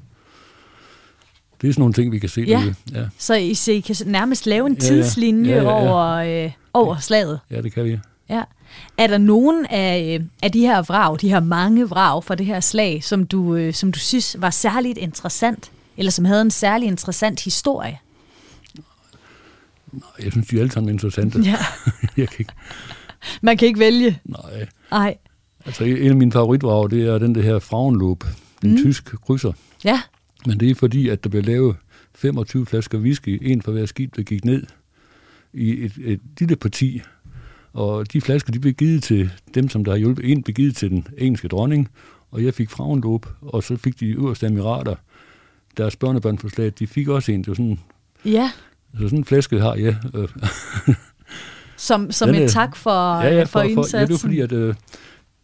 Speaker 4: Det er sådan nogle ting, vi kan se
Speaker 3: ja. derude. Ja. Så I, så I kan nærmest lave en tidslinje ja, ja. Ja, ja, ja. over, øh, over slaget?
Speaker 4: Ja, det kan vi.
Speaker 3: Ja. Er der nogen af, øh, af de her vrag, de her mange vrag fra det her slag, som du, øh, som du synes var særligt interessant, eller som havde en særlig interessant historie?
Speaker 4: Nej, jeg synes, de er alle sammen interessante.
Speaker 3: Ja.
Speaker 4: jeg kan ikke...
Speaker 3: Man kan ikke vælge?
Speaker 4: Nej.
Speaker 3: Nej.
Speaker 4: Altså, en af mine favoritvrag, det er den der her Frauenlob, en mm. tysk krydser.
Speaker 3: Ja.
Speaker 4: Men det er fordi, at der blev lavet 25 flasker whisky, en for hver skib, der gik ned i et, et lille parti. Og de flasker, de blev givet til dem, som der har hjulpet. En blev givet til den engelske dronning, og jeg fik Frauenlob, og så fik de øverste admirater, deres børnebørnforslag, de fik også en. Det var sådan,
Speaker 3: ja.
Speaker 4: Så sådan en flaske har jeg.
Speaker 3: som som en tak for, ja, ja, for, for indsatsen? Ja,
Speaker 4: det var fordi, at øh,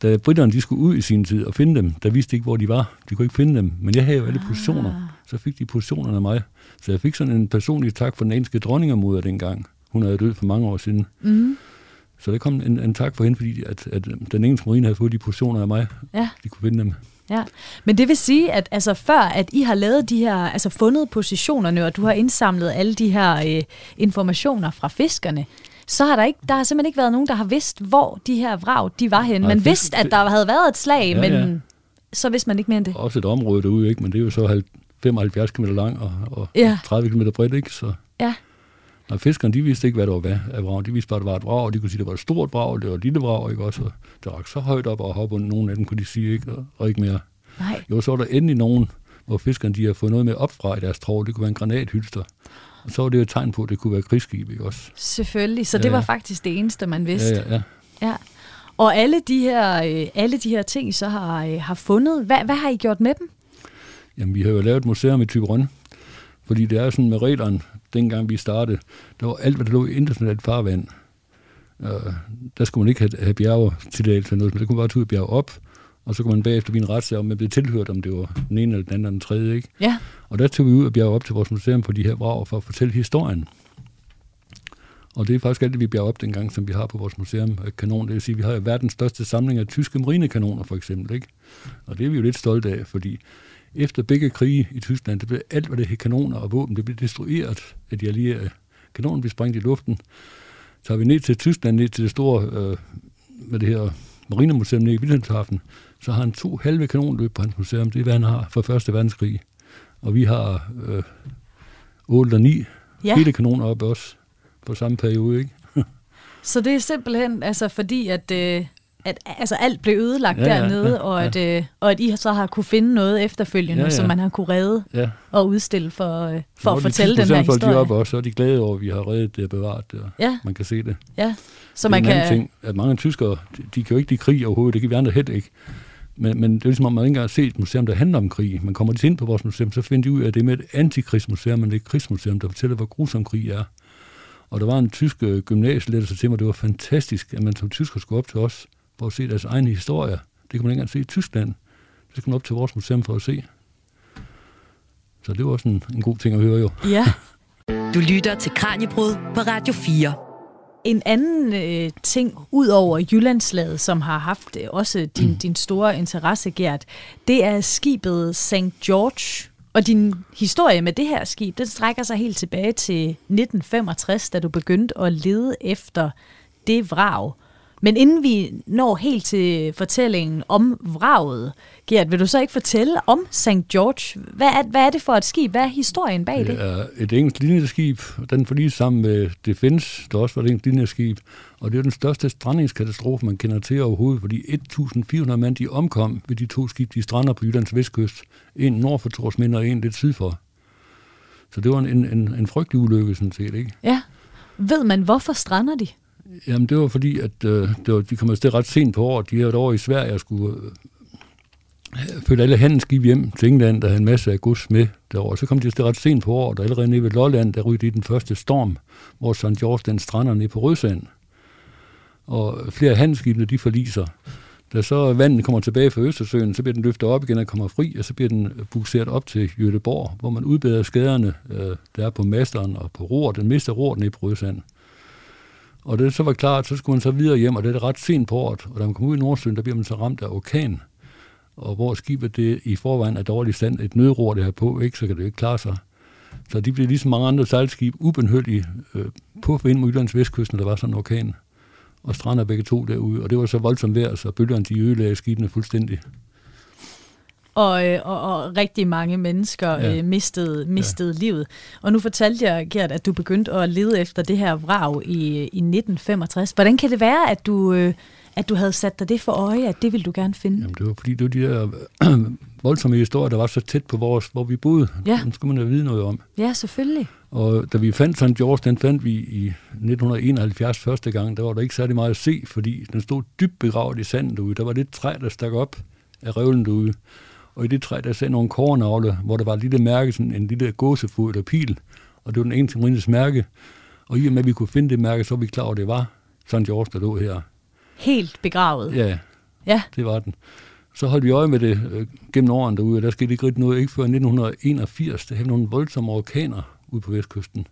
Speaker 4: da britterne de skulle ud i sin tid og finde dem, der vidste ikke, hvor de var. De kunne ikke finde dem, men jeg havde jo alle ah. positioner. Så fik de positionerne af mig. Så jeg fik sådan en personlig tak for den engelske dronningermoder dengang. Hun havde død for mange år siden. Mm. Så der kom en, en tak for hende, fordi at, at den engelske marine havde fået de positioner af mig.
Speaker 3: Ja.
Speaker 4: De kunne finde dem.
Speaker 3: Ja, men det vil sige, at altså, før at I har lavet de her, altså fundet positionerne, og du har indsamlet alle de her øh, informationer fra fiskerne, så har der ikke, der har simpelthen ikke været nogen, der har vidst, hvor de her vrag, de var henne. Man vidste, at der havde været et slag, ja, men ja. så vidste man ikke mere end det.
Speaker 4: Også et område derude, ikke? men det er jo så 75 km lang og, og ja. 30 km bredt, ikke? Så
Speaker 3: ja.
Speaker 4: Når fiskerne, de vidste ikke, hvad det var af vrag. De vidste bare, at det var et vrag, og de kunne sige, at det var et stort vrag, det var et lille vrag, ikke også? Og det var så højt op og hoppe under nogle af dem, kunne de sige, ikke? Og, og ikke mere.
Speaker 3: Nej.
Speaker 4: Jo, så var der endelig nogen, hvor fiskerne de har fået noget med op fra i deres trål. Det kunne være en granathylster. Så var det jo et tegn på, at det kunne være krigsskib, ikke også?
Speaker 3: Selvfølgelig, så ja, det var faktisk det eneste, man vidste.
Speaker 4: Ja, ja, ja.
Speaker 3: ja. Og alle de her, øh, alle de her ting, I så har, øh, har fundet, hvad, hvad har I gjort med dem?
Speaker 4: Jamen, vi har jo lavet et museum i Tyberon, fordi det er sådan med reglerne, dengang vi startede, der var alt, hvad der lå i internationalt farvand. Uh, der skulle man ikke have, have bjerge til noget, men der kunne bare tage bjerge op, og så kunne man bagefter blive en retssag, om man blev tilhørt, om det var den ene eller den anden eller den tredje. Ikke?
Speaker 3: Ja.
Speaker 4: Og der tog vi ud og bjerg op til vores museum på de her vrag for at fortælle historien. Og det er faktisk alt det, vi bjerger op dengang, som vi har på vores museum kanon. Det vil sige, at vi har verdens største samling af tyske marinekanoner, for eksempel. Ikke? Og det er vi jo lidt stolte af, fordi efter begge krige i Tyskland, det blev alt, hvad det hed kanoner og våben, det blev destrueret af de allierede. Kanonen blev sprængt i luften. Så er vi ned til Tyskland, ned til det store øh, med det her Marinemuseum nede i Wilhelmshaven, så har han to halve kanonløb på hans museum. Det er, hvad han har fra Første Verdenskrig. Og vi har øh, 8 eller 9 ja. hele kanoner op også på samme periode, ikke?
Speaker 3: så det er simpelthen altså fordi, at, øh, at altså, alt blev ødelagt ja, dernede, ja, og, at, ja. øh, og at I så har kunne finde noget efterfølgende, ja, ja. som man har kunne redde ja. og udstille for, øh, for at fortælle den her historie.
Speaker 4: De op også, så er de glade over, at vi har reddet det og bevaret det, og ja. man kan se det.
Speaker 3: Ja.
Speaker 4: Så det man kan... ting, at mange tyskere, de, de kan jo ikke lide krig overhovedet, det kan vi andre heller ikke. Men, men det er ligesom, om man ikke engang har set et museum, der handler om krig. Man kommer lidt ind på vores museum, så finder de ud af, at det er med et antikrigsmuseum, men det er et krigsmuseum, der fortæller, hvor grusom krig er. Og der var en tysk øh, gymnasielærer, der til mig, det var fantastisk, at man som tysker skulle op til os for at se deres egne historier. Det kan man ikke engang se i Tyskland. Det skal man op til vores museum for at se. Så det var også en, en god ting at høre jo.
Speaker 3: Ja.
Speaker 2: Du lytter til Kranjebrud på Radio 4.
Speaker 3: En anden øh, ting, ud over Jyllandslaget, som har haft øh, også din, mm. din store interesse, Gert, det er skibet St. George. Og din historie med det her skib, det strækker sig helt tilbage til 1965, da du begyndte at lede efter det vrag. Men inden vi når helt til fortællingen om vraget, Gert, vil du så ikke fortælle om St. George? Hvad er, hvad er det for et skib? Hvad er historien bag det?
Speaker 4: Det er et engelsk linjeskib. Den forlige sammen med Defense, der også var et engelsk linjeskib. Og det er den største strandingskatastrofe, man kender til overhovedet, fordi 1.400 mand de omkom ved de to skib, de strander på Jyllands vestkyst. En nord for Torsmind og en lidt syd for. Så det var en, en, en frygtelig ulykke, sådan set, ikke?
Speaker 3: Ja. Ved man, hvorfor strander de?
Speaker 4: Jamen, det var fordi, at øh, det var, de kom afsted ret sent på året. De havde et år i Sverige og skulle øh, følge alle handelsskib hjem til England, der havde en masse af gods med derovre. Så kom de afsted ret sent på året, og allerede nede ved Lolland, der rydde de den første storm, hvor St. George den strander nede på Rødsand. Og flere af handelsskibene, de forliser. Da så vandet kommer tilbage fra Østersøen, så bliver den løftet op igen og kommer fri, og så bliver den bukseret op til Jødeborg, hvor man udbedrer skaderne, øh, der er på masteren og på ror. Den mister roret nede på Rødsand. Og det så var klart, så skulle man så videre hjem, og det er ret sent på året. Og da man kommer ud i Nordsøen, der bliver man så ramt af orkan. Og hvor skibet det i forvejen er dårlig stand, et nødror det her på, ikke, så kan det ikke klare sig. Så de blev ligesom mange andre sejlskib ubenhøllige øh, på ind mod Jyllands vestkysten, der var sådan en orkan. Og strander begge to derude, og det var så voldsomt vejr, så bølgerne de ødelagde skibene fuldstændig
Speaker 3: og, øh, og, og rigtig mange mennesker ja. øh, mistede, mistede ja. livet. Og nu fortalte jeg, Gert, at du begyndte at lede efter det her vrag i, i 1965. Hvordan kan det være, at du, øh, at du havde sat dig det for øje, at det ville du gerne finde?
Speaker 4: Jamen, det var fordi, det var de der voldsomme historier, der var så tæt på vores, hvor vi boede. Ja. Dem skulle man jo vide noget om.
Speaker 3: Ja, selvfølgelig.
Speaker 4: Og da vi fandt St. George, den fandt vi i 1971 første gang, der var der ikke særlig meget at se, fordi den stod dybt begravet i sandet derude. Der var lidt træ, der stak op af revlen derude. Og i det træ, der sad nogle kornavle, hvor der var et lille mærke, sådan en lille gåsefod eller pil, og det var den eneste marines mærke. Og i og med, at vi kunne finde det mærke, så var vi klar over, at det var St. George, der lå her.
Speaker 3: Helt begravet?
Speaker 4: Ja, ja. det var den. Så holdt vi øje med det øh, gennem årene derude, og der skete ikke rigtig noget, ikke før 1981, der havde nogle voldsomme orkaner ude på vestkysten.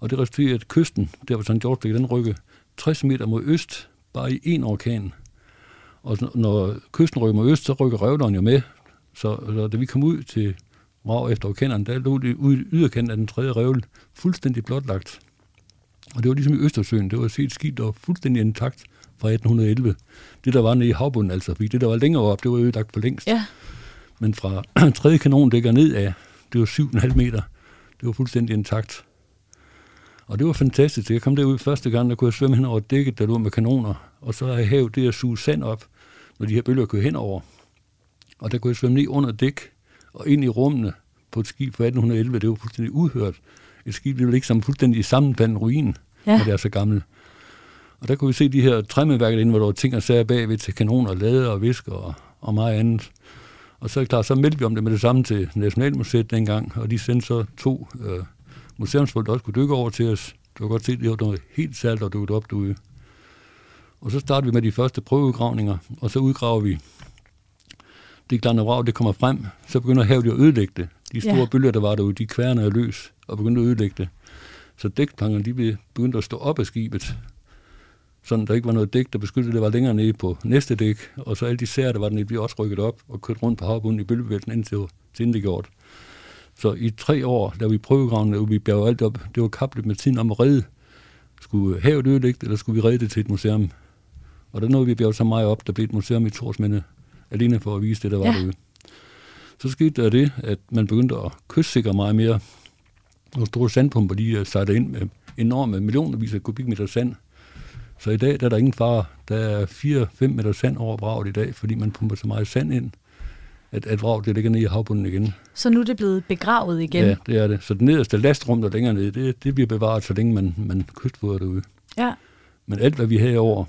Speaker 4: Og det resulterede, at kysten, der var St. George, den rykke 60 meter mod øst, bare i en orkan. Og når kysten rykker mod øst, så rykker røvleren jo med. Så, så da vi kom ud til Rav efter orkaneren, der lå det ude i yderkanten af den tredje revl fuldstændig blotlagt. Og det var ligesom i Østersøen, det var at se et skib, der var fuldstændig intakt fra 1811. Det, der var nede i havbunden, altså, fordi det, der var længere op, det var ødelagt for længst.
Speaker 3: Ja.
Speaker 4: Men fra tredje kanon dækker ned af, det var 7,5 meter, det var fuldstændig intakt. Og det var fantastisk. Jeg kom derud første gang, der kunne jeg svømme hen over dækket, der lå med kanoner. Og så havde havet det at suge sand op, når de her bølger kørte henover. Og der kunne jeg svømme ned under dæk og ind i rummene på et skib fra 1811. Det var fuldstændig uhørt. Et skib, det ikke som fuldstændig sammenfaldet ruin, ja. når det er så gammelt. Og der kunne vi se de her træmmeværker inde, hvor der var ting og sager bagved til kanoner, lader og visker og, og meget andet. Og så er klart, så meldte vi om det med det samme til Nationalmuseet dengang, og de sendte så to øh, museumsfolk, der også kunne dykke over til os. Du kan godt se, det var noget helt særligt, at dukket op derude. Og så startede vi med de første prøvegravninger, og så udgraver vi det glande vrag, det kommer frem, så begynder havet at ødelægge det. De store ja. bølger, der var derude, de kværner løs og begynder at ødelægge det. Så dækplankerne, de begyndte at stå op af skibet, sådan der ikke var noget dæk, der beskyttede det, var længere nede på næste dæk, og så alle de sære, der var nede, blev også rykket op og kørt rundt på havbunden i bølgevægten indtil, til det gjort. Så i tre år, da vi prøvegravene, og vi bjergede alt op, det var kaplet med tiden om at redde. Skulle havet ødelægge eller skulle vi redde det til et museum? Og der nåede vi bjerget så meget op, der blev et museum i Torsminde, alene for at vise det, der var
Speaker 3: Ja.
Speaker 4: derude. Så skete der det, at man begyndte at kystsikre meget mere. Og store sandpumper, de øh, sejlede ind med enorme millionervis af kubikmeter sand. Så i dag der er der ingen fare. Der er 4-5 meter sand over vraget i dag, fordi man pumper så meget sand ind, at, at vraget det ligger ned i havbunden igen.
Speaker 3: Så nu er det blevet begravet igen.
Speaker 4: Ja, det er det. Så det nederste lastrum, der er længere nede, det, det bliver bevaret, så længe man, man kystfodrer derude.
Speaker 3: ja.
Speaker 4: Men alt, hvad vi havde over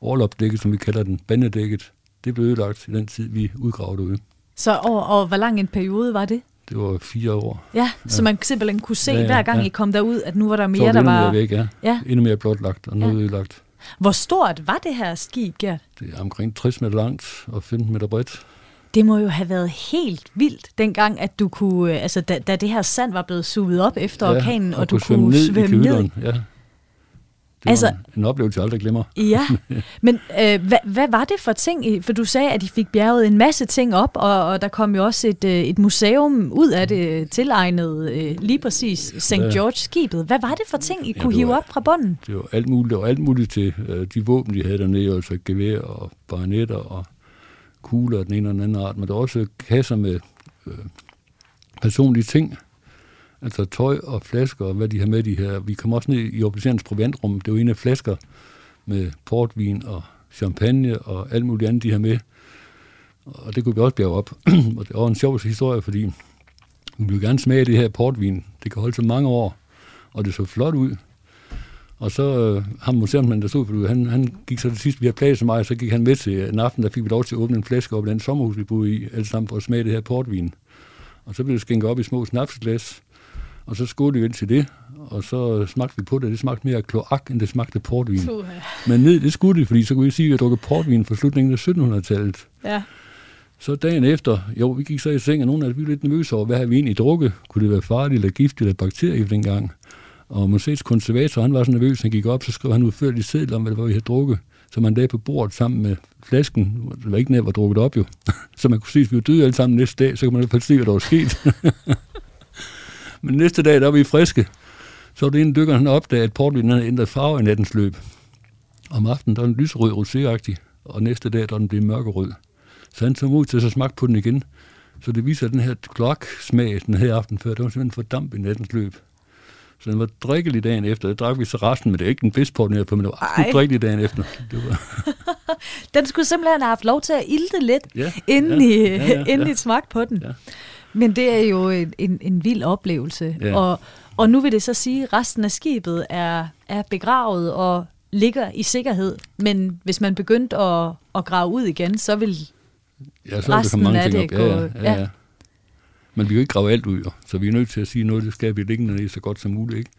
Speaker 4: overlopdækket, som vi kalder den, bandedækket, det blev ødelagt i den tid, vi udgravede derude.
Speaker 3: Så og, og hvor lang en periode var det?
Speaker 4: Det var fire år.
Speaker 3: Ja, så man simpelthen kunne se
Speaker 4: Ja, ja,
Speaker 3: hver gang
Speaker 4: ja.
Speaker 3: I kom derud, at nu var der
Speaker 4: Så
Speaker 3: mere,
Speaker 4: var
Speaker 3: der
Speaker 4: det endnu
Speaker 3: var...
Speaker 4: mere væk, ja.
Speaker 3: Ja.
Speaker 4: Endnu mere blotlagt og noget
Speaker 3: Ja.
Speaker 4: ja. ødelagt.
Speaker 3: Hvor stort var det her skib, Gert?
Speaker 4: Det er omkring 60 meter langt og 15 meter bredt.
Speaker 3: Det må jo have været helt vildt, dengang, at du kunne, øh, altså da, da det her sand var blevet suget op efter ja, orkanen, og, og du kunne
Speaker 4: ned
Speaker 3: svømme ned.
Speaker 4: køderen. Ja. Det
Speaker 3: Altså-
Speaker 4: var en, en oplevelse, jeg aldrig glemmer.
Speaker 3: Ja, men øh, hvad, hvad var det for ting? For du sagde, at I fik bjerget en masse ting op, og, og der kom jo også et, øh, et museum ud af det tilegnet øh, lige præcis St. George-skibet. Hvad var det for ting, I
Speaker 4: Ja,
Speaker 3: kunne
Speaker 4: det
Speaker 3: hive
Speaker 4: var-
Speaker 3: op fra bunden?
Speaker 4: Det var alt muligt, og alt muligt til øh, de våben, de havde dernede, altså gevær og bajonetter og kugler af den ene og den anden art, men der var også kasser med øh, personlige ting, altså tøj og flasker, og hvad de har med de her. Vi kom også ned i officerens proviantrum, det var en af flasker med portvin og champagne og alt muligt andet, de har med. Og det kunne vi også bjerge op. og det var en sjov historie, fordi vi ville gerne smage det her portvin. Det kan holde så mange år, og det så flot ud. Og så øh, ham museumsmanden, der stod for det, han, han gik så til sidst, vi har plads så meget, så gik han med til en aften, der fik vi lov til at åbne en flaske op i den sommerhus, vi boede i, alle sammen for at smage det her portvin. Og så blev det skænket op i små snapsglas, og så skålede vi ind til det, og så smagte vi på det. Det smagte mere kloak, end det smagte portvin. Men ned, det skulle det, fordi så kunne vi sige, at vi havde drukket portvin fra slutningen af 1700-tallet.
Speaker 3: Ja.
Speaker 4: Så dagen efter, jo, vi gik så i seng, og nogle af os var lidt nervøse over, hvad har vi egentlig drukket? Kunne det være farligt, eller giftigt, eller bakterier dengang? Og museets konservator, han var så nervøs, han gik op, så skrev han udførligt seddel om, hvad det var, vi havde drukket. Så man lagde på bordet sammen med flasken, det var ikke nær, var drukket op jo. så man kunne se, at vi var døde alle sammen næste dag, så kan man i hvert fald se, hvad der var sket. Men næste dag, der var vi friske. Så var det en dykker, han opdagede, at portvinen havde ændret farve i nattens løb. Om aftenen, der var den lyserød roséagtig, og næste dag, der var den blevet mørkerød. Så han tog mod til at smage på den igen. Så det viser, at den her kloak-smag, den her aften før, den var simpelthen fordamp i nattens løb. Så den var drikkelig dagen efter. Det drak vi så resten, men det er ikke den bedste port, jeg på, men det var absolut drikkelig dagen efter. Det var,
Speaker 3: Den skulle simpelthen have haft lov til at ilte lidt,
Speaker 4: Ja,
Speaker 3: inden,
Speaker 4: ja,
Speaker 3: I,
Speaker 4: ja, ja,
Speaker 3: inden
Speaker 4: ja.
Speaker 3: I smagte på den.
Speaker 4: Ja.
Speaker 3: Men det er jo en, en, en vild oplevelse.
Speaker 4: Ja.
Speaker 3: Og, og nu vil det så sige, at resten af skibet er, er begravet og ligger i sikkerhed. Men hvis man begyndte at, at grave ud igen, så vil...
Speaker 4: ja, så
Speaker 3: Resten
Speaker 4: mange
Speaker 3: af
Speaker 4: ting
Speaker 3: det
Speaker 4: op.
Speaker 3: Gå-
Speaker 4: ja,
Speaker 3: ja.
Speaker 4: ja, ja. Men vi kan jo ikke grave alt ud, så vi er nødt til at sige noget, det skal vi liggende ned så godt som muligt. Ikke?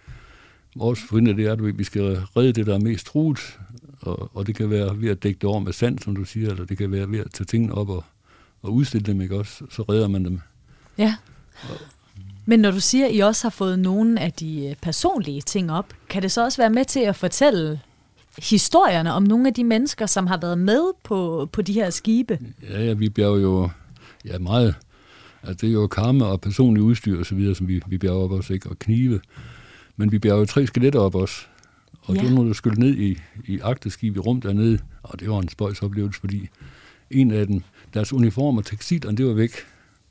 Speaker 4: Vores forinde det er, at vi skal redde det, der er mest truet, og, og det kan være ved at dække det over med sand, som du siger, eller det kan være ved at tage tingene op og, og udstille dem, ikke også? Så redder man dem.
Speaker 3: Ja. Men når du siger, at I også har fået nogle af de øh, personlige ting op, kan det så også være med til at fortælle historierne om nogle af de mennesker, som har været med på, på de her skibe?
Speaker 4: Ja, ja, vi bjerger jo ja, meget. Altså, det er jo karme og personlig udstyr og så videre, som vi, vi bjerger op også, ikke? Og knive. Men vi bjerger jo tre skeletter op også. Og
Speaker 3: Ja.
Speaker 4: det var nu, der skulle ned i, i agteskib i rum dernede. Og det var en spøjs oplevelse, fordi en af dem, deres uniform og tekstilerne, det var væk.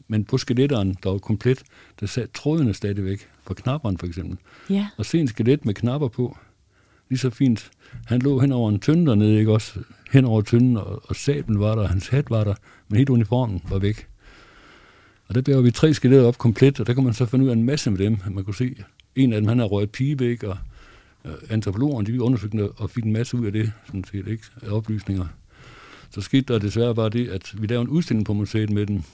Speaker 4: Men på skeletteren, der var komplet, der sad trådene stadigvæk. På knapperen for eksempel.
Speaker 3: Ja.
Speaker 4: Og se en skelet med knapper på. Lige så fint. Han lå hen over en tynde dernede, ikke også? Hen over tynden, og, og sablen var der, hans hat var der, men hele uniformen var væk. Og der bjerger vi tre skeletter op komplet, og der kan man så finde ud af en masse med dem. Man kunne se, en af dem, han har røget pibe, ikke? Og øh, antropologerne, de undersøgte det og fik en masse ud af det, sådan set, ikke? Af oplysninger. Så skete der desværre bare det, at vi lavede en udstilling på museet med den.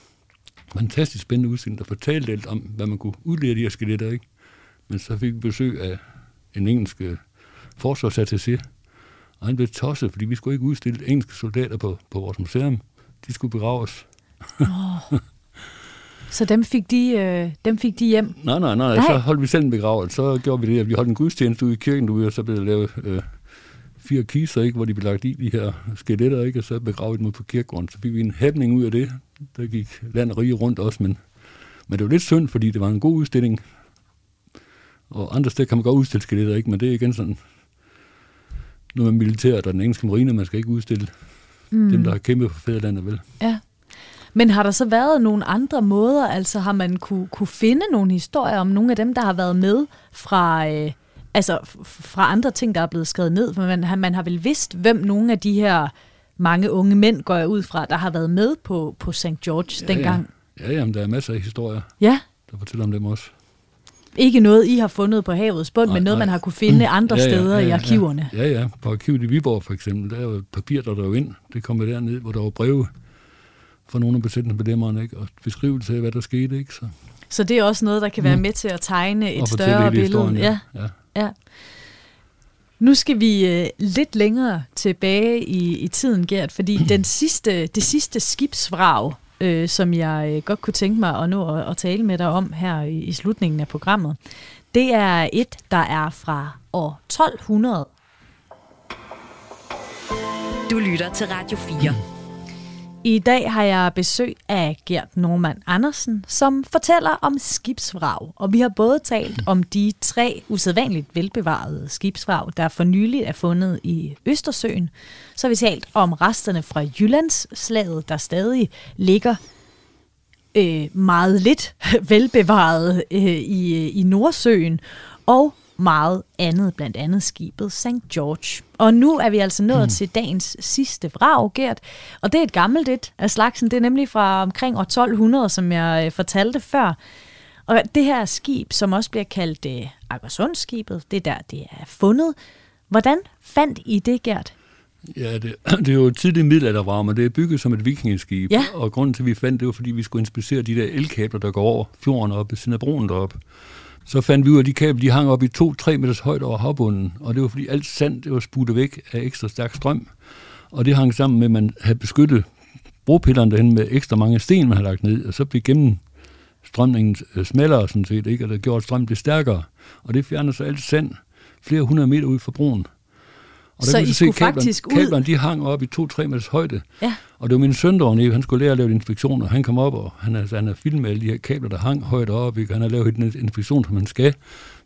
Speaker 4: Fantastisk spændende udstilling, der fortalte alt om, hvad man kunne udlære de her skeletter, ikke? Men så fik vi besøg af en engelsk øh, forsvarsattaché, og han blev tosset, fordi vi skulle ikke udstille engelske soldater på, på vores museum. De skulle begraves.
Speaker 3: Så dem fik de, øh, dem fik de hjem.
Speaker 4: Nej, nej, nej,
Speaker 3: Nej.
Speaker 4: så holdt vi selv en begravelse. Så gjorde vi det, at vi holdt en gudstjeneste ude i kirken derude, og så blev der lavet øh, fire kister, ikke, hvor de blev lagt i de her skeletter, ikke, og så dem ud på kirkegården. Så fik vi en happening ud af det. Der gik land og rige rundt også, men, men det var lidt synd, fordi det var en god udstilling. Og andre steder kan man godt udstille skeletter, ikke? men det er igen sådan, nu med militæret og den engelske marine, man skal ikke udstille mm. dem, der har kæmpet for fædrelandet, vel?
Speaker 3: Ja. Men har der så været nogle andre måder? Altså har man kunne, kunne finde nogle historier om nogle af dem, der har været med fra, øh, altså fra andre ting, der er blevet skrevet ned? For man, man har vel vidst, hvem nogle af de her mange unge mænd går jeg ud fra, der har været med på, på St. George
Speaker 4: ja,
Speaker 3: dengang.
Speaker 4: Ja, jamen, der er masser af historier,
Speaker 3: ja.
Speaker 4: der fortæller om dem også.
Speaker 3: Ikke noget, I har fundet på havets bund, nej, men noget, nej. man har kunne finde andre ja, ja, steder ja, ja, i arkiverne.
Speaker 4: Ja, ja. På arkivet i Viborg for eksempel, der er jo papir, der der ind. Det kommer derned, hvor der var breve fra nogle af besætningsmedlemmerne, ikke? og beskrivelse af, hvad der skete. Ikke? Så.
Speaker 3: så det er også noget, der kan være mm. med til at tegne et større billede. Ja.
Speaker 4: Ja.
Speaker 3: Ja. Nu skal vi uh, lidt længere tilbage i, i tiden, Gert, fordi den sidste, det sidste skibsvrag, øh, som jeg øh, godt kunne tænke mig at nå at, at tale med dig om her i, i slutningen af programmet, det er et, der er fra år 1200.
Speaker 2: Du lytter til Radio 4.
Speaker 3: I dag har jeg besøg af Gert Norman Andersen, som fortæller om skibsvrag. Og vi har både talt om de tre usædvanligt velbevarede skibsvrag, der for nylig er fundet i Østersøen. Så har vi talt om resterne fra Jyllandsslaget, der stadig ligger øh, meget lidt velbevaret øh, i, øh, i Nordsøen. Og meget andet, blandt andet skibet St. George. Og nu er vi altså nået mm. til dagens sidste vrag, Gert. Og det er et gammelt et af slagsen. Det er nemlig fra omkring år 1200, som jeg øh, fortalte før. Og det her skib, som også bliver kaldt øh, Akersundskibet, det er der, det er fundet. Hvordan fandt I det, Gert?
Speaker 4: Ja, det, det er jo et tidligt middelaldervrag, men det er bygget som et vikingeskib.
Speaker 3: Ja.
Speaker 4: Og grunden til, at vi fandt det, var, fordi vi skulle inspicere de der elkabler, der går over fjorden op ved siden af broen deroppe. Så fandt vi ud af, at de kabler de hang op i 2-3 meters højde over havbunden, og det var fordi alt sand det var spudt væk af ekstra stærk strøm. Og det hang sammen med, at man havde beskyttet bropillerne derhen med ekstra mange sten, man havde lagt ned, og så blev gennem strømningen øh, smallere sådan set, ikke? og det gjorde strømmen det stærkere. Og det fjernede så alt sand flere hundrede meter ud fra broen.
Speaker 3: Og så I se, skulle kablerne, faktisk ud...
Speaker 4: Kablerne, de hang op i 2-3 meters højde.
Speaker 3: Ja.
Speaker 4: Og det var min søn, der han skulle lære at lave inspektioner. Han kom op, og han har, han har filmet alle de her kabler, der hang højt op. Ikke? Han har lavet en inspektion, som han skal.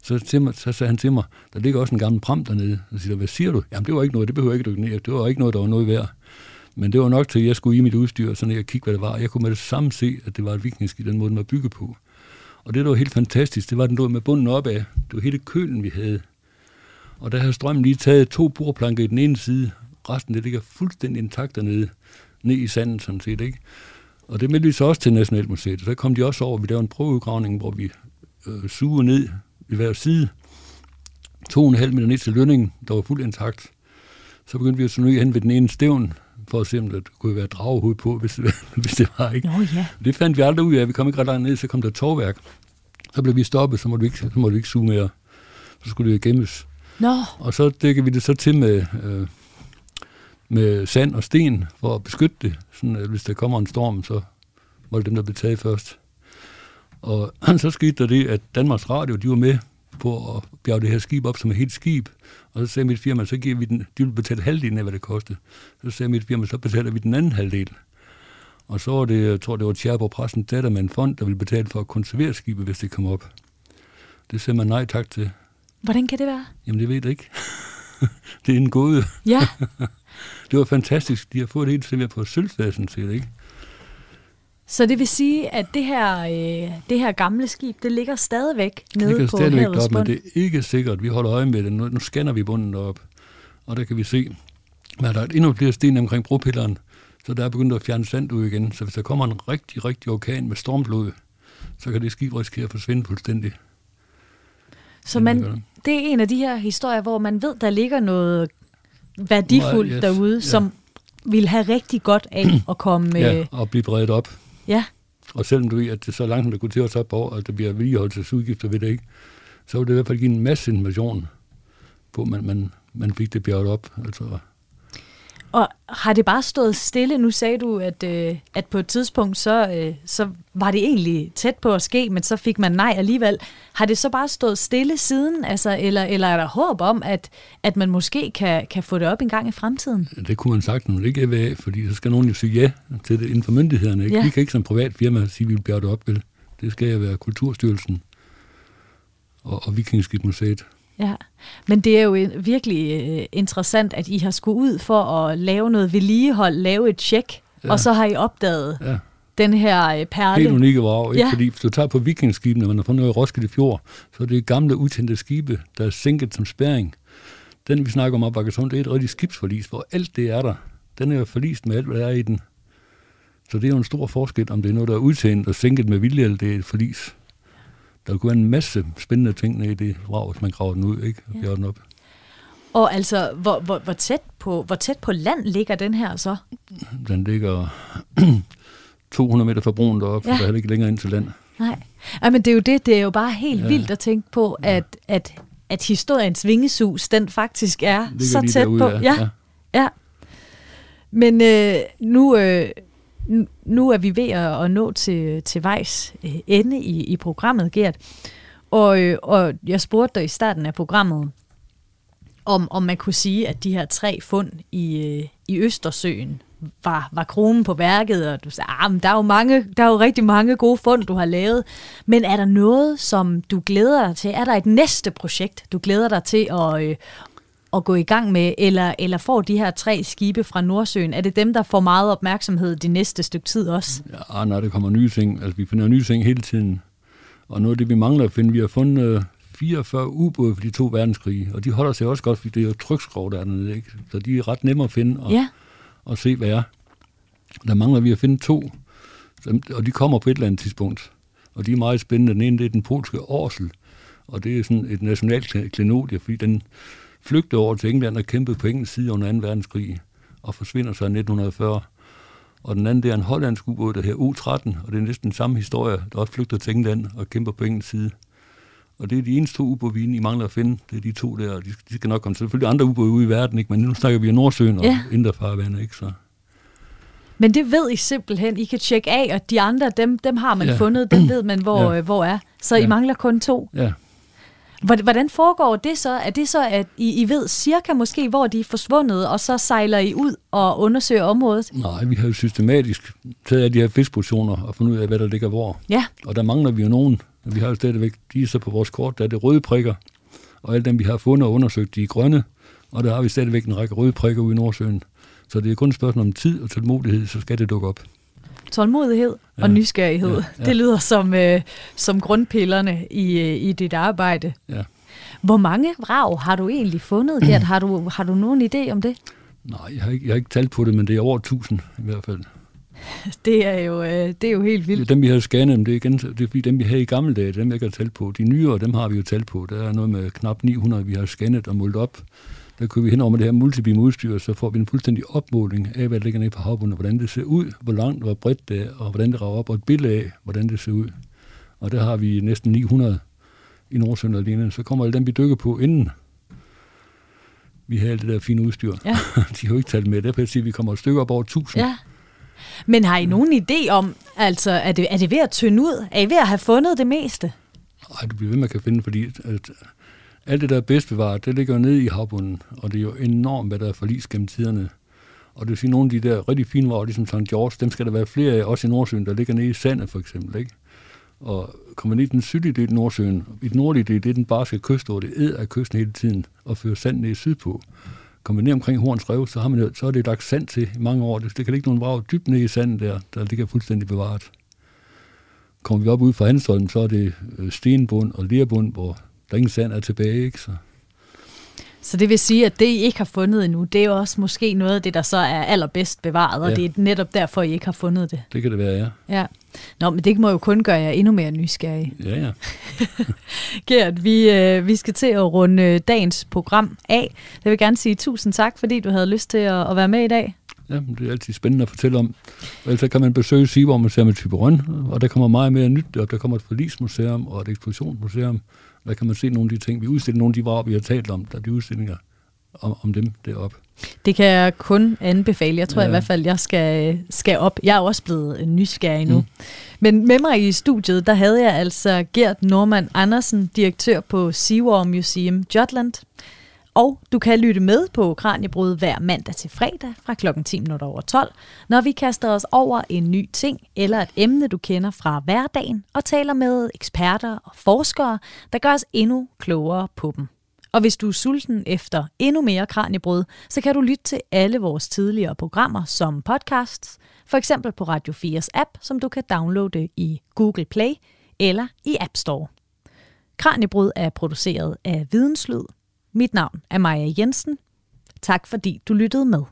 Speaker 4: Så, til mig, så sagde han til mig, der ligger også en gammel pram dernede. Så siger hvad siger du? Jamen, det var ikke noget, det behøver jeg ikke dykke ned. Det var ikke noget, der var noget værd. Men det var nok til, at jeg skulle i mit udstyr, så jeg kiggede, hvad det var. Jeg kunne med det samme se, at det var et vikingskib, den måde, den var bygget på. Og det, der var helt fantastisk, det var, at den lå med bunden op af. Det var hele kølen, vi havde. Og der har strømmen lige taget to bordplanker i den ene side. Resten, det ligger fuldstændig intakt dernede, ned i sanden sådan set, ikke? Og det meldte vi så også til Nationalmuseet. Så kom de også over, vi lavede en prøveudgravning, hvor vi øh, sugede ned i hver side. To og en halv meter ned til lønningen, der var fuldt intakt. Så begyndte vi at suge hen ved den ene stævn, for at se, om der kunne være dragehoved på, hvis det, hvis det var. Ikke?
Speaker 3: Nå, ja.
Speaker 4: Det fandt vi aldrig ud af. Vi kom ikke ret langt ned, så kom der tovværk. Så blev vi stoppet, så måtte vi ikke, så måtte vi ikke suge mere. Så skulle det gemmes.
Speaker 3: No.
Speaker 4: Og så dækker vi det så til med, øh, med sand og sten for at beskytte det. Sådan, at hvis der kommer en storm, så må det dem, der bliver taget først. Og så skete der det, at Danmarks Radio, de var med på at bjerge det her skib op som et helt skib. Og så sagde mit firma, så giver vi den, de vil betale halvdelen af, hvad det kostede. Så sagde mit firma, så betaler vi den anden halvdel. Og så var det, jeg tror, det var Tjerborg Pressen datter med en fond, der ville betale for at konservere skibet, hvis det kom op. Det sagde man nej tak til.
Speaker 3: Hvordan kan det være?
Speaker 4: Jamen, det ved jeg ikke. det er en gåde.
Speaker 3: Ja.
Speaker 4: det var fantastisk. De har fået det helt simpelthen på sølvfasen, siger det ikke?
Speaker 3: Så det vil sige, at det her, øh, det her gamle skib, det ligger stadigvæk nede
Speaker 4: det ligger
Speaker 3: på
Speaker 4: stadigvæk op, men det er ikke sikkert. Vi holder øje med det. Nu, nu scanner vi bunden derop, og der kan vi se, at der er endnu flere sten omkring bropilleren, så der er begyndt at fjerne sand ud igen. Så hvis der kommer en rigtig, rigtig orkan med stormblod, så kan det skib risikere at forsvinde fuldstændig.
Speaker 3: Så man, det er en af de her historier, hvor man ved, der ligger noget værdifuldt yes, derude, ja. som vil have rigtig godt af at komme...
Speaker 4: Ja, øh, og blive bredt op.
Speaker 3: Ja.
Speaker 4: Og selvom du ved, at det så langt, det kunne til os op over, at det bliver vedligeholdelsesudgifter ved det ikke, så vil det i hvert fald give en masse information på, at man, man, man fik det bjerget op. Altså,
Speaker 3: og har det bare stået stille? Nu sagde du, at, øh, at på et tidspunkt, så, øh, så var det egentlig tæt på at ske, men så fik man nej alligevel. Har det så bare stået stille siden, altså, eller, eller er der håb om, at, at man måske kan, kan få det op en gang i fremtiden?
Speaker 4: Det kunne man sagt, det ikke er af, fordi så skal nogen jo sige ja til det inden for myndighederne. Ikke? Ja. Vi kan ikke som privat firma sige, at vi vil bjerge det op. Vel? Det skal jeg være Kulturstyrelsen og, og Vikingskibmuseet.
Speaker 3: Ja, men det er jo en- virkelig øh, interessant, at I har skulle ud for at lave noget vedligehold, lave et tjek, ja. og så har I opdaget
Speaker 4: Ja.
Speaker 3: den her øh, perle.
Speaker 4: Helt unikke vrag, ikke?
Speaker 3: Ja.
Speaker 4: Fordi hvis du tager på vikingskibene, man har fundet noget i Roskilde Fjord, så er det gamle udtændte skibe, der er sænket som spæring. Den, vi snakker om op det er et rigtigt skibsforlis, hvor alt det er der. Den er jo forlist med alt, hvad der er i den. Så det er jo en stor forskel, om det er noget, der er udtændt og sænket med vilje, eller det er et forlis. Der kunne være en masse spændende ting nede i det vrag, hvis man graver den ud, ikke? Og ja. den op.
Speaker 3: Og altså, hvor, hvor, hvor, tæt på, hvor tæt på land ligger den her så?
Speaker 4: Den ligger 200 meter fra broen deroppe,
Speaker 3: Ja.
Speaker 4: ja. så der er heller ikke længere ind til land.
Speaker 3: Nej. Ej, men det er jo det, det er jo bare helt ja.
Speaker 4: Ja.
Speaker 3: vildt at tænke på, at, at, at historiens vingesus, den faktisk er
Speaker 4: Ligger
Speaker 3: så tæt
Speaker 4: derude,
Speaker 3: på.
Speaker 4: ja.
Speaker 3: ja.
Speaker 4: Ja.
Speaker 3: ja. Men øh, nu, øh, nu- er vi ved at, at nå til, til vejs øh, ende i, i programmet, Gert. Og, øh, og jeg spurgte dig i starten af programmet, om, om man kunne sige, at de her tre fund i, øh, i Østersøen var, var kronen på værket, og du sagde, ah, men der, er jo mange, der er jo rigtig mange gode fund, du har lavet. Men er der noget, som du glæder dig til? Er der et næste projekt, du glæder dig til at, øh, at gå i gang med? Eller, eller får de her tre skibe fra Nordsøen, er det dem, der får meget opmærksomhed de næste stykke tid også?
Speaker 4: Ja, nej, der kommer nye ting. Altså, vi finder nye ting hele tiden. Og noget af det, vi mangler at finde, vi har fundet øh, 44 ubåde for de to verdenskrige, og de holder sig også godt, fordi det er jo er dernede, ikke? Så de er ret nemme at finde og,
Speaker 3: Ja,
Speaker 4: og se, hvad er. Der mangler vi at finde to, og de kommer på et eller andet tidspunkt. Og de er meget spændende. Den ene, det er den polske Årsel, og det er sådan et nationalt klenodie, fordi den flygtede over til England og kæmpede på engelsk side under 2. verdenskrig, og forsvinder så i 1940. Og den anden, det er en hollandsk ubåd, der hedder U-13, og det er næsten den samme historie, der også flygter til England og kæmper på engelsk side. Og det er de eneste to ubåde, vi I mangler at finde. Det er de to der, og de, de skal nok komme. Selvfølgelig andre ubåde ude i verden, ikke? men nu snakker vi om Nordsøen og
Speaker 3: Ja.
Speaker 4: Indre farvand, ikke? Så,
Speaker 3: men det ved I simpelthen. I kan tjekke af, og de andre, dem, dem har man ja. Fundet, dem ved man, hvor, ja.
Speaker 4: Ja.
Speaker 3: hvor er. Så I
Speaker 4: Ja.
Speaker 3: mangler kun to.
Speaker 4: ja.
Speaker 3: Hvordan foregår det så? Er det så, at I, I ved cirka måske, hvor de er forsvundet, og så sejler I ud og undersøger området?
Speaker 4: Nej, vi har jo systematisk taget af de her fiskpositioner og fundet ud af, hvad der ligger hvor.
Speaker 3: Ja,
Speaker 4: Og der mangler vi jo nogen. Vi har jo stadigvæk, de er så på vores kort, der er det røde prikker. Og alle dem, vi har fundet og undersøgt, de er grønne. Og der har vi stadigvæk en række røde prikker ude i Nordsøen. Så det er kun et spørgsmål om tid og tålmodighed, så skal det dukke op.
Speaker 3: tålmodighed ja. og nysgerrighed. Ja.
Speaker 4: Ja.
Speaker 3: Det lyder som, øh, som grundpillerne i, øh, i dit arbejde.
Speaker 4: Ja.
Speaker 3: Hvor mange vrag har du egentlig fundet, Gert? Har du, har du nogen idé om det?
Speaker 4: Nej, jeg har, ikke, jeg har ikke talt på det, men det er over 1000 i hvert fald.
Speaker 3: Det er jo, øh, det er jo helt vildt.
Speaker 4: Dem, vi har scannet, det er, igen, det er fordi dem, vi havde i gamle dage, dem jeg ikke har talt på. De nyere, dem har vi jo talt på. Der er noget med knap 900, vi har scannet og målt op. Der kører vi hen over med det her multibeam udstyr, så får vi en fuldstændig opmåling af, hvad der ligger nede på havbunden, hvordan det ser ud, hvor langt, hvor bredt det er, og hvordan det rager op, og et billede af, hvordan det ser ud. Og der har vi næsten 900 i Nordsøen alene. Så kommer alle dem, vi dykker på inden vi har alt det der fine udstyr.
Speaker 3: Ja.
Speaker 4: De har jo ikke talt med. Derfor siger jeg, at vi kommer et stykke op over 1000.
Speaker 3: Ja. Men har I nogen idé om, altså, er det, er det ved at tynde ud? Er I ved at have fundet det meste?
Speaker 4: Ej, du bliver ved med at kan finde, fordi at alt det, der er bedst bevaret, det ligger jo nede i havbunden, og det er jo enormt, hvad der er forlis gennem tiderne. Og det vil sige, nogle af de der rigtig fine varer, ligesom St. George, dem skal der være flere af, også i Nordsøen, der ligger nede i sandet for eksempel, ikke? Og kommer ned i den sydlige del af Nordsøen, i den nordlige del, det er den barske kyst, hvor det æder af kysten hele tiden, og fører sand ned sydpå. Kommer ned omkring Horns Rev, så, har man, jo- så er det lagt sand til i mange år. Det, det kan ligge nogle vrag dybt ned i sandet der, der ligger fuldstændig bevaret. Kommer vi op ud fra Hanstholm, så er det øh, stenbund og lerbund, hvor der ingen sand er tilbage. Ikke? Så,
Speaker 3: Så det vil sige, at det, I ikke har fundet endnu, det er jo også måske noget af det, der så er allerbedst bevaret, og
Speaker 4: Ja.
Speaker 3: det er netop derfor, I ikke har fundet det.
Speaker 4: det kan det være, ja.
Speaker 3: Ja. Nå, men det må jo kun gøre jer endnu mere nysgerrige.
Speaker 4: Ja, ja.
Speaker 3: Gert, vi, øh, vi skal til at runde øh, dagens program af. Jeg vil gerne sige tusind tak, fordi du havde lyst til at, at være med i dag.
Speaker 4: ja det er altid spændende at fortælle om. Og ellers kan man besøge Sivor Museum i Typerøn, og der kommer meget mere nyt op. Der kommer et forlismuseum og et ekspositionsmuseum. Der kan man se nogle af de ting. Vi udstiller nogle af de varer, vi har talt om. Der er de udstillinger om, om dem deroppe.
Speaker 3: Det kan jeg kun anbefale. Jeg tror ja. I hvert fald, jeg skal, skal op. Jeg er også blevet nysgerrig nu. Mm. Men med mig i studiet, der havde jeg altså Gert Norman Andersen, direktør på Seawar Museum Jutland. Og du kan lytte med på Kranjebrud hver mandag til fredag fra kl. 10 minutter over 12, når vi kaster os over en ny ting eller et emne, du kender fra hverdagen, og taler med eksperter og forskere, der gør os endnu klogere på dem. Og hvis du er sulten efter endnu mere Kranjebrud, så kan du lytte til alle vores tidligere programmer som podcasts, for eksempel på Radio 4's app, som du kan downloade i Google Play eller i App Store. Kranjebrud er produceret af Videnslyd. Mit navn er Maja Jensen. Tak fordi du lyttede med.